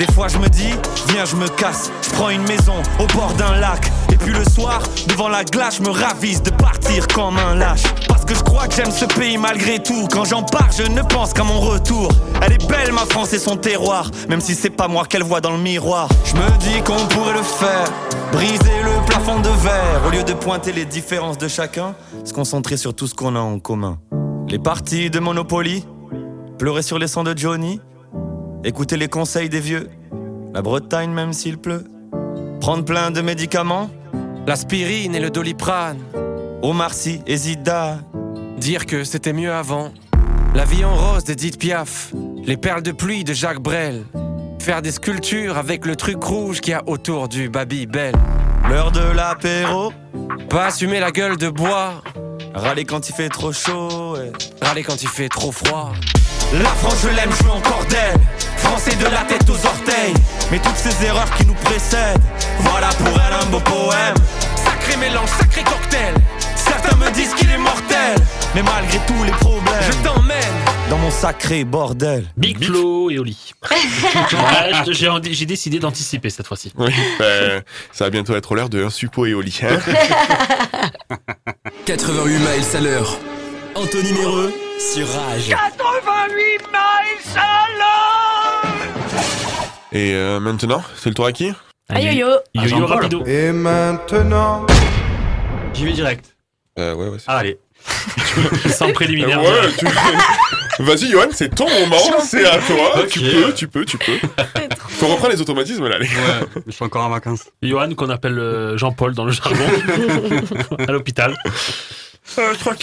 Des fois je me dis, viens je me casse, je prends une maison au bord d'un lac. Et puis le soir, devant la glace, je me ravise de partir comme un lâche. Parce que je crois que j'aime ce pays malgré tout. Quand j'en pars, je ne pense qu'à mon retour. Elle est belle ma France et son terroir, même si c'est pas moi qu'elle voit dans le miroir. Je me dis qu'on pourrait le faire, briser le plafond de verre. Au lieu de pointer les différences de chacun, se concentrer sur tout ce qu'on a en commun. Les parties de Monopoly, pleurer sur les sons de Johnny. Écouter les conseils des vieux, la Bretagne même s'il pleut. Prendre plein de médicaments, L'aspirine et le doliprane. Omar Sy et Zidane. Dire que c'était mieux avant. La vie en rose d'Edith Piaf. Les perles de pluie de Jacques Brel. Faire des sculptures avec le truc rouge qu'il y a autour du Babybel. L'heure de l'apéro, Pas assumer la gueule de bois. râler quand il fait trop chaud. Râler quand il fait trop froid. La France, je l'aime, je veux encore d'elle. Français de la tête aux orteils. Mais toutes ces erreurs qui nous précèdent, voilà pour elle un beau poème. Sacré mélange, sacré cocktail. Certains me disent qu'il est mortel. Mais malgré tous les problèmes, Je t'emmène. dans mon sacré bordel. Big Flo et Oli. <laughs> Ouais, j'ai décidé d'anticiper cette fois-ci. Oui, ben, ça va bientôt être l'heure de un suppo et Oli. hein. <laughs> 88 miles à l'heure. Anthony Méreux sur Rage. 88 miles à Et euh, maintenant, c'est le tour à qui Ah, yo-yo. Yo-yo Jean-Paul. rapido. Et maintenant J'y vais direct. euh, Ouais, ouais. c'est- Ah, allez. <laughs> Sans préliminaire. Euh, ouais, tu- Vas-y, Johan, c'est ton moment, c'est à toi. Tu peux, tu peux, tu peux. Faut reprendre les automatismes là, les gars. Ouais, je suis encore en vacances. Johan, qu'on appelle euh, Jean-Paul dans le jargon, <laughs> à l'hôpital. Euh, je crois.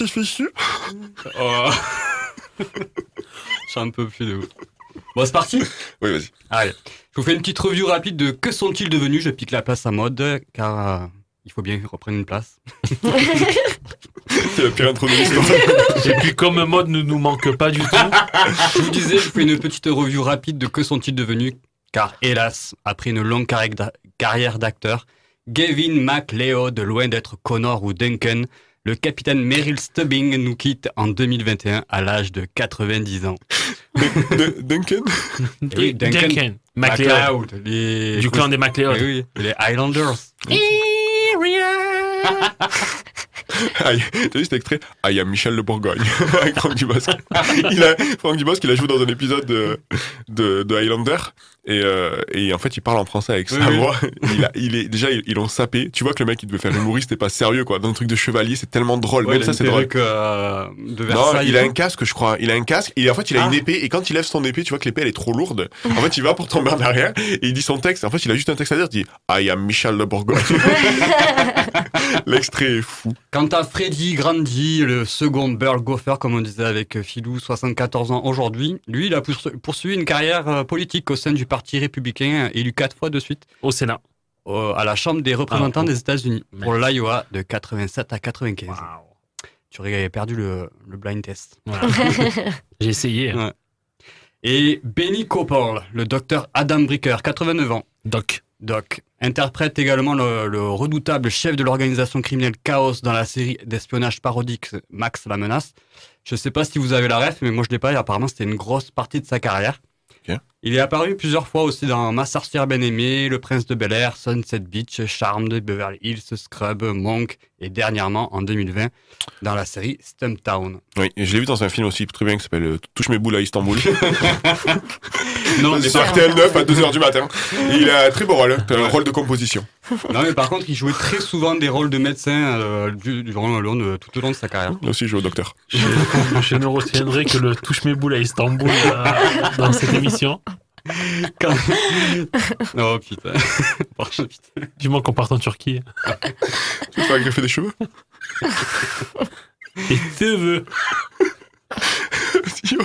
Oh. je suis un peu plus de ouf. Bon, c'est parti Oui, vas-y. Allez. Je vous fais une petite review rapide de que sont-ils devenus? Je pique la place à mode, car euh, il faut bien qu'ils reprennent une place. <laughs> C'est la pire intro de l'histoire. <laughs> Et puis comme mode ne nous manque pas du tout, <laughs> Je vous disais, je vous fais une petite review rapide de que sont-ils devenus, car hélas, après une longue carrière d'acteur, Gavin MacLeod, loin d'être Connor ou Duncan, le capitaine Meryl Stubbing nous quitte en 2021 à l'âge de 90 ans. <laughs> Duncan? Oui, Duncan, Duncan, MacLeod. Les- du clan des MacLeod. Oui, les Highlanders. Aïe, <laughs> t'as vu cet extrait? Ah, il y a Michel Le Bourgogne <laughs> avec Franck Dubosc. Il a, Franck Dubosc, il a joué dans un épisode de, de, de Highlander et, euh, et en fait, il parle en français avec sa Oui, oui. voix. <laughs> Il, a, il est déjà, ils l'ont sapé. Tu vois que le mec, il devait faire humoriste et pas sérieux quoi. Dans un truc de chevalier, c'est tellement drôle. Ouais, Même il a ça, c'est drôle. euh, de Non, il a et un casque, je crois. Il a un casque. Et en fait, il a Ah. une épée. Et quand il lève son épée, tu vois que l'épée, elle est trop lourde. En fait, il va pour tomber en arrière. Et il dit son texte. En fait, il a juste un texte à dire. Il dit Ah, il y a Michel Le Bourgogne. <laughs> L'extrait est fou. Quant à Freddy Grandi, le second Burl Gopher, comme on disait avec Philou, 74 ans aujourd'hui, lui, il a poursu- poursuivi une carrière euh, politique au sein du Parti républicain, élu quatre fois de suite au Sénat, à la Chambre des représentants Ah, des États-Unis, pour l'Iowa de 87 à 95. Tu aurais perdu le, le blind test. <laughs> J'ai essayé. Ouais. Et Benny Copel, le docteur Adam Bricker, 89 ans. Doc. Doc. Interprète également le, le redoutable chef de l'organisation criminelle Chaos dans la série d'espionnage parodique Max la menace. Je sais pas si vous avez la ref, mais moi je l'ai pas et apparemment c'était une grosse partie de sa carrière. Ok. Il est apparu plusieurs fois aussi dans Ma sorcière bien-aimée, Le Prince de Bel-Air, Sunset Beach, Charmed, Beverly Hills, Scrub, Monk et dernièrement en 2020 dans la série Stumptown. Oui, et je l'ai vu dans un film aussi très bien qui s'appelle euh, Touche mes boules à Istanbul. <laughs> Non, c'est <laughs> mais sur ça- RTL 9 à 2h du matin. Et il a un très beau rôle, hein. un rôle de composition. <laughs> Non mais par contre il jouait très souvent des rôles de médecin euh, du- durant le long de- tout au long de sa carrière. Moi aussi, je joue au docteur. Je, je ne retiendrai que le touche mes boules à Istanbul euh, dans cette émission. <laughs> Quand- Oh putain. <laughs> Pardon, putain. Du moins qu'on parte en Turquie. Tu fais greffer des cheveux? Et cheveux. Johan,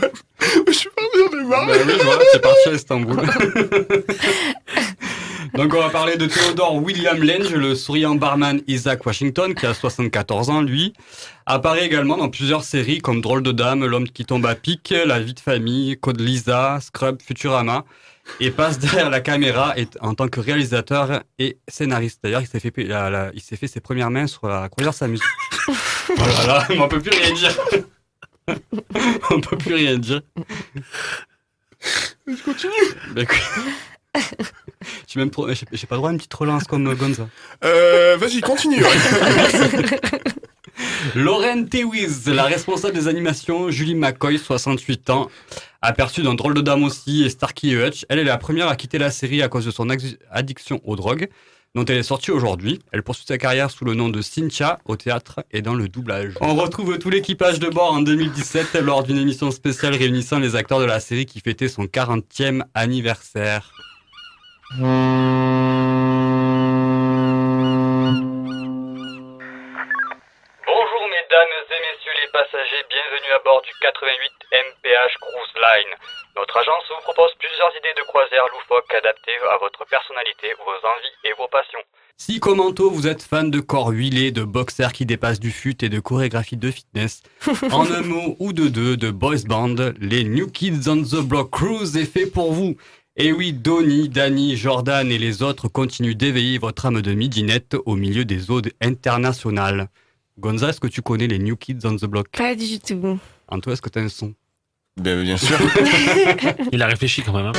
je suis pas bien de marre. Bah oui, voilà, c'est parti à Istanbul. <laughs> Donc on va parler de Theodore William Lange, le souriant barman Isaac Washington, qui a 74 ans, lui. Apparaît également dans plusieurs séries comme Drôle de Dame, L'homme qui tombe à pic, La vie de famille, Code Lisa, Scrub, Futurama. Et passe derrière la caméra et- en tant que réalisateur et scénariste. D'ailleurs, il s'est fait, la- la- il s'est fait ses premières mains sur la croisière s'amuse. <laughs> voilà, on peut plus rien dire. <laughs> on peut plus rien dire. Je continue. Bah, écoute. J'ai même trop, j'ai pas droit à une petite relance comme euh, Gonza. Euh, vas-y, continue. ouais. <laughs> Lauren Tewiz, la responsable des animations, Julie McCoy, 68 ans, aperçue dans Drôle de Dame aussi et Starkey Hutch. Elle est la première à quitter la série à cause de son addiction aux drogues, dont elle est sortie aujourd'hui. Elle poursuit sa carrière sous le nom de Cynthia au théâtre et dans le doublage. On retrouve tout l'équipage de bord en 2017 lors d'une émission spéciale réunissant les acteurs de la série qui fêtait son 40e anniversaire. Bonjour mesdames et messieurs les passagers, bienvenue à bord du 88 MPH Cruise Line. Notre agence vous propose plusieurs idées de croisière loufoques adaptées à votre personnalité, vos envies et vos passions. Si comme Anto, vous êtes fan de corps huilés, de boxers qui dépassent du fut et de chorégraphie de fitness, <laughs> en un mot ou de deux de boys band, les New Kids on the Block Cruise est fait pour vous. Et oui, Donny, Danny, Jordan et les autres continuent d'éveiller votre âme de midinette au milieu des eaux internationales. Gonza, est-ce que tu connais les New Kids on the Block? Pas du tout. Anto, est-ce que tu as un son? Ben, bien, sûr. <laughs> Il a réfléchi quand même. Hein.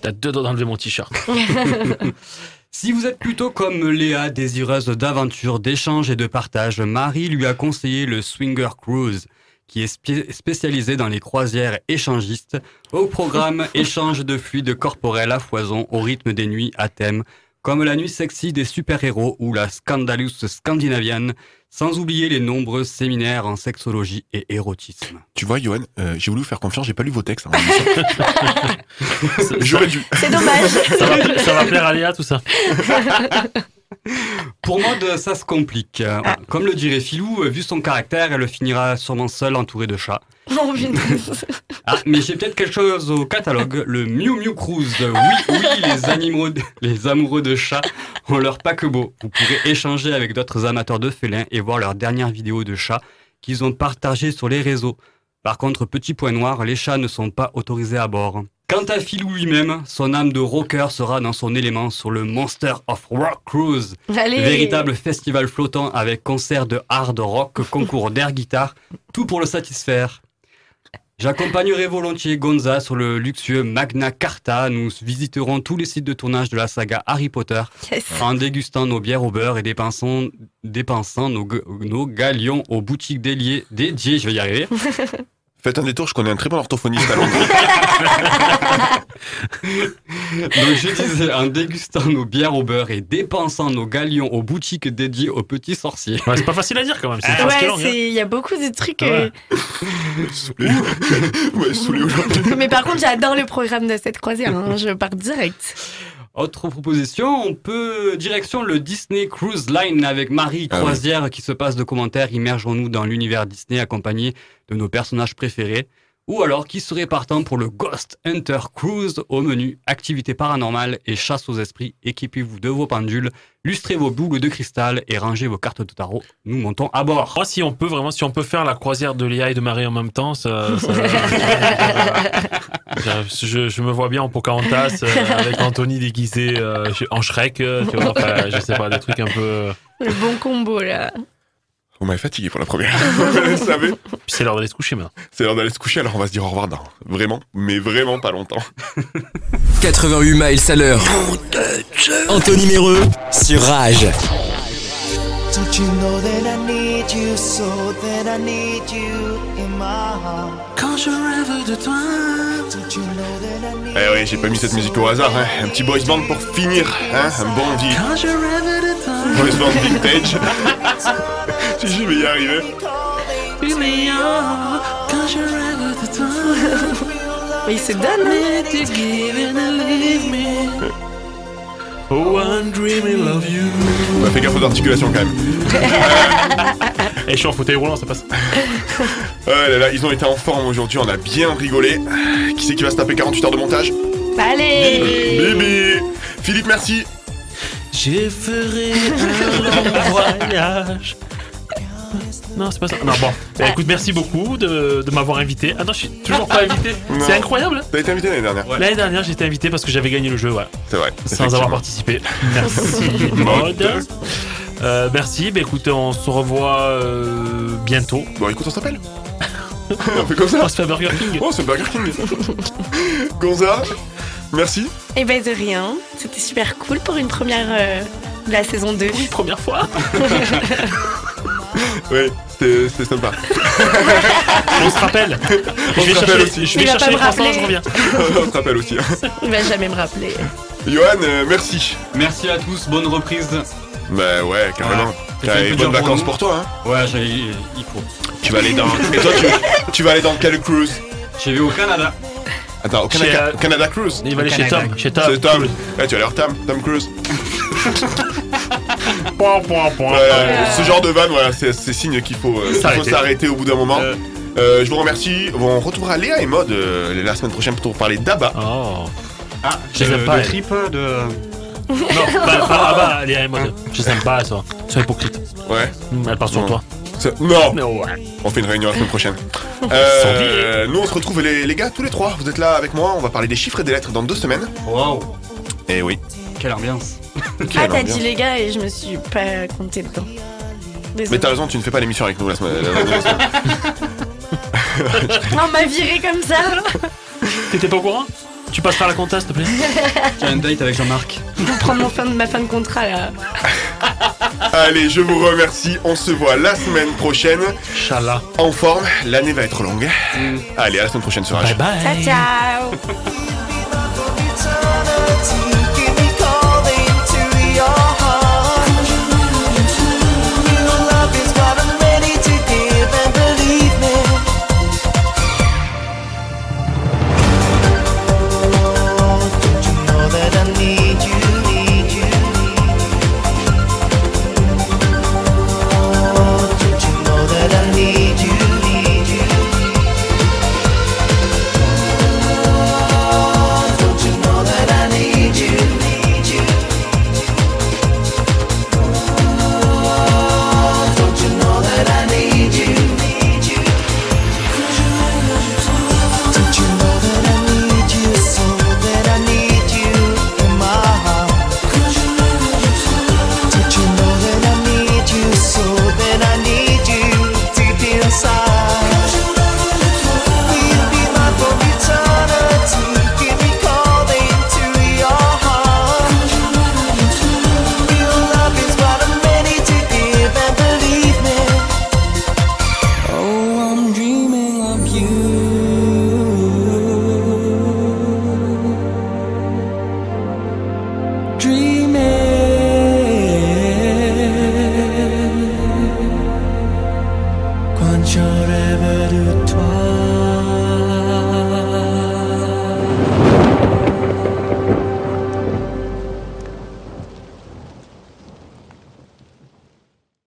T'as deux doigts d'enlever mon t-shirt. <laughs> si vous êtes plutôt comme Léa, désireuse d'aventure, d'échange et de partage, Marie lui a conseillé le Swinger Cruise qui est spé- spécialisé dans les croisières échangistes, au programme <laughs> échange de fluides corporels à foison au rythme des nuits à thème, comme la nuit sexy des super-héros ou la Scandalous Scandinavian, sans oublier les nombreux séminaires en sexologie et érotisme. Tu vois, Johan, euh, j'ai voulu vous faire confiance, j'ai pas lu vos textes. hein. <laughs> J'aurais dû. C'est dommage. Ça va, ça va plaire à Léa, tout ça. <laughs> Pour Maud, ça se complique. Euh, Comme le dirait Philou, euh, vu son caractère, elle finira sûrement seule entourée de chats. <laughs> Oh. Ah, mais j'ai peut-être quelque chose au catalogue, le Miu Miu Cruise. Oui, oui, les animaux, les amoureux de chats ont leur paquebot. Vous pourrez échanger avec d'autres amateurs de félins et voir leurs dernières vidéos de chats qu'ils ont partagées sur les réseaux. Par contre, petit point noir, les chats ne sont pas autorisés à bord. Quant à Philou lui-même, son âme de rocker sera dans son élément sur le Monster of Rock Cruise. Allez. Véritable festival flottant avec concert de hard rock, concours d'air guitare, tout pour le satisfaire. J'accompagnerai volontiers Gonza sur le luxueux Magna Carta. Nous visiterons tous les sites de tournage de la saga Harry Potter Yes. en dégustant nos bières au beurre et dépensant, dépensant nos, nos galions aux boutiques dédiées, je vais y arriver. <laughs> Faites un détour, je connais un très bon orthophoniste à Londres. <laughs> Donc je disais, en dégustant nos bières au beurre et dépensant nos galions aux boutiques dédiées aux petits sorciers. Ouais, c'est pas facile à dire quand même. C'est est Ouais, hein. il y a beaucoup de trucs. Ouais. <laughs> ouais, saoulé aujourd'hui. euh, Mais par contre, j'adore le programme de cette croisière. hein. Je pars direct. Autre proposition, on peut direction le Disney Cruise Line avec Marie Ah oui. Croisière qui se passe de commentaires. Immergeons-nous dans l'univers Disney accompagné de nos personnages préférés. Ou alors, qui serait partant pour le Ghost Hunter Cruise au menu activité paranormale et chasse aux esprits. Équipez-vous de vos pendules, lustrez vos boules de cristal et rangez vos cartes de tarot. Nous montons à bord. Moi, si on peut vraiment, si on peut faire la croisière de Léa et de Marie en même temps, ça. ça- <laughs> je, je- je me vois bien en Pocahontas euh, avec Anthony déguisé euh, en Shrek, euh, tu vois, enfin, je sais pas, des trucs un peu. Le bon combo, là. Vous m'avez fatigué pour la première. <laughs> Vous le savez. Puis c'est l'heure d'aller se coucher maintenant. C'est l'heure d'aller se coucher, alors on va se dire au revoir dans vraiment, mais vraiment pas longtemps. <laughs> 88 miles à l'heure. Anthony Méreux sur Rage. Don't you know that I need you so that I need you in my heart? Quand je rêve de toi. Eh oui, j'ai pas mis cette musique au hasard, hein. Un petit boys band pour finir, hein. Un bon vie. Boys band vintage. si je vais y arriver. Mais il se donne. To give and to leave me. Oh, one dreaming of you. Bah, fais gaffe aux articulations quand même. <laughs> Et je suis en fauteuil roulant, ça passe. <laughs> Oh là là, ils ont été en forme aujourd'hui, on a bien rigolé. Qui c'est qui va se taper 48 heures de montage Allez Bibi Philippe, merci Je ferai un long <laughs> voyage. Non, c'est pas ça. Non, bon. Bah, écoute, merci beaucoup de, de m'avoir invité. Ah non, je suis toujours pas invité. C'est incroyable. T'as été invité l'année dernière L'année dernière, été invité parce que j'avais gagné le jeu, ouais. C'est vrai. Sans avoir participé. <laughs> Merci, Maud. Euh, merci. Bah, écoute, on se revoit euh, bientôt. Bon, écoute, on s'appelle. <laughs> on fait comme ça On se fait Burger King. Oh, c'est Burger King <laughs> Gonza, merci. Eh ben de rien. C'était super cool pour une première euh, de la saison 2. Oui, première fois. <laughs> Oui, c'était sympa. On se rappelle. On je vais se rappelle chercher, aussi. je vais chercher les croissants, je reviens. on se rappelle aussi. Il va jamais me rappeler. Johan, euh, merci. Merci à tous, bonne reprise. Bah ouais, carrément. T'as des bonnes vacances pour toi, hein Ouais, j'ai- il faut. Tu vas aller dans. <laughs> Et toi, tu, tu vas aller dans quel cruise? J'ai vu au Canada. Attends, au Chez, euh, Canada Cruise? Il va aller chez Canada. Tom. Chez Tom. C'est Tom. Eh, tu vas aller voir Tom, Tom Cruise. <laughs> Point, point, point. Ce genre de van, voilà, c'est c'est signe qu'il faut euh, qu'il faut S'arrêter. s'arrêter au bout d'un moment. Euh. Euh, je vous remercie. Bon, on retrouvera Léa et euh, la semaine prochaine pour parler d'Abba. Oh. Ah, Je les aime pas, de elle. trip de. Non, bah, bah, ah bah, Léa et Maud. Je les aime pas, ça. Ils sont hypocrites. Ouais. Mm, Elle part sur Non. toi. Non ouais. On fait une réunion la semaine prochaine. <laughs> Euh, nous, on se retrouve, les, les gars, tous les trois. Vous êtes là avec moi. On va parler des chiffres et des lettres dans deux semaines. Waouh, Et oui. quelle ambiance. Ah, Quelle t'as ambiance. dit les gars et je me suis pas compté dedans. Mais Désolée. t'as raison, tu ne fais pas l'émission avec nous la semaine. la- la- la semaine. <laughs> Non, on m'a viré comme ça. T'étais pas au courant? Tu passes par la compta, s'il te plaît <laughs> J'ai une date avec Jean-Marc. Je vais prendre mon fin de, ma fin de contrat là. <laughs> Allez, je vous remercie. On se voit la semaine prochaine. Inch'Allah. En forme, l'année va être longue. Mm. Allez, à la semaine prochaine sur Bye bye. Ciao, ciao. <laughs>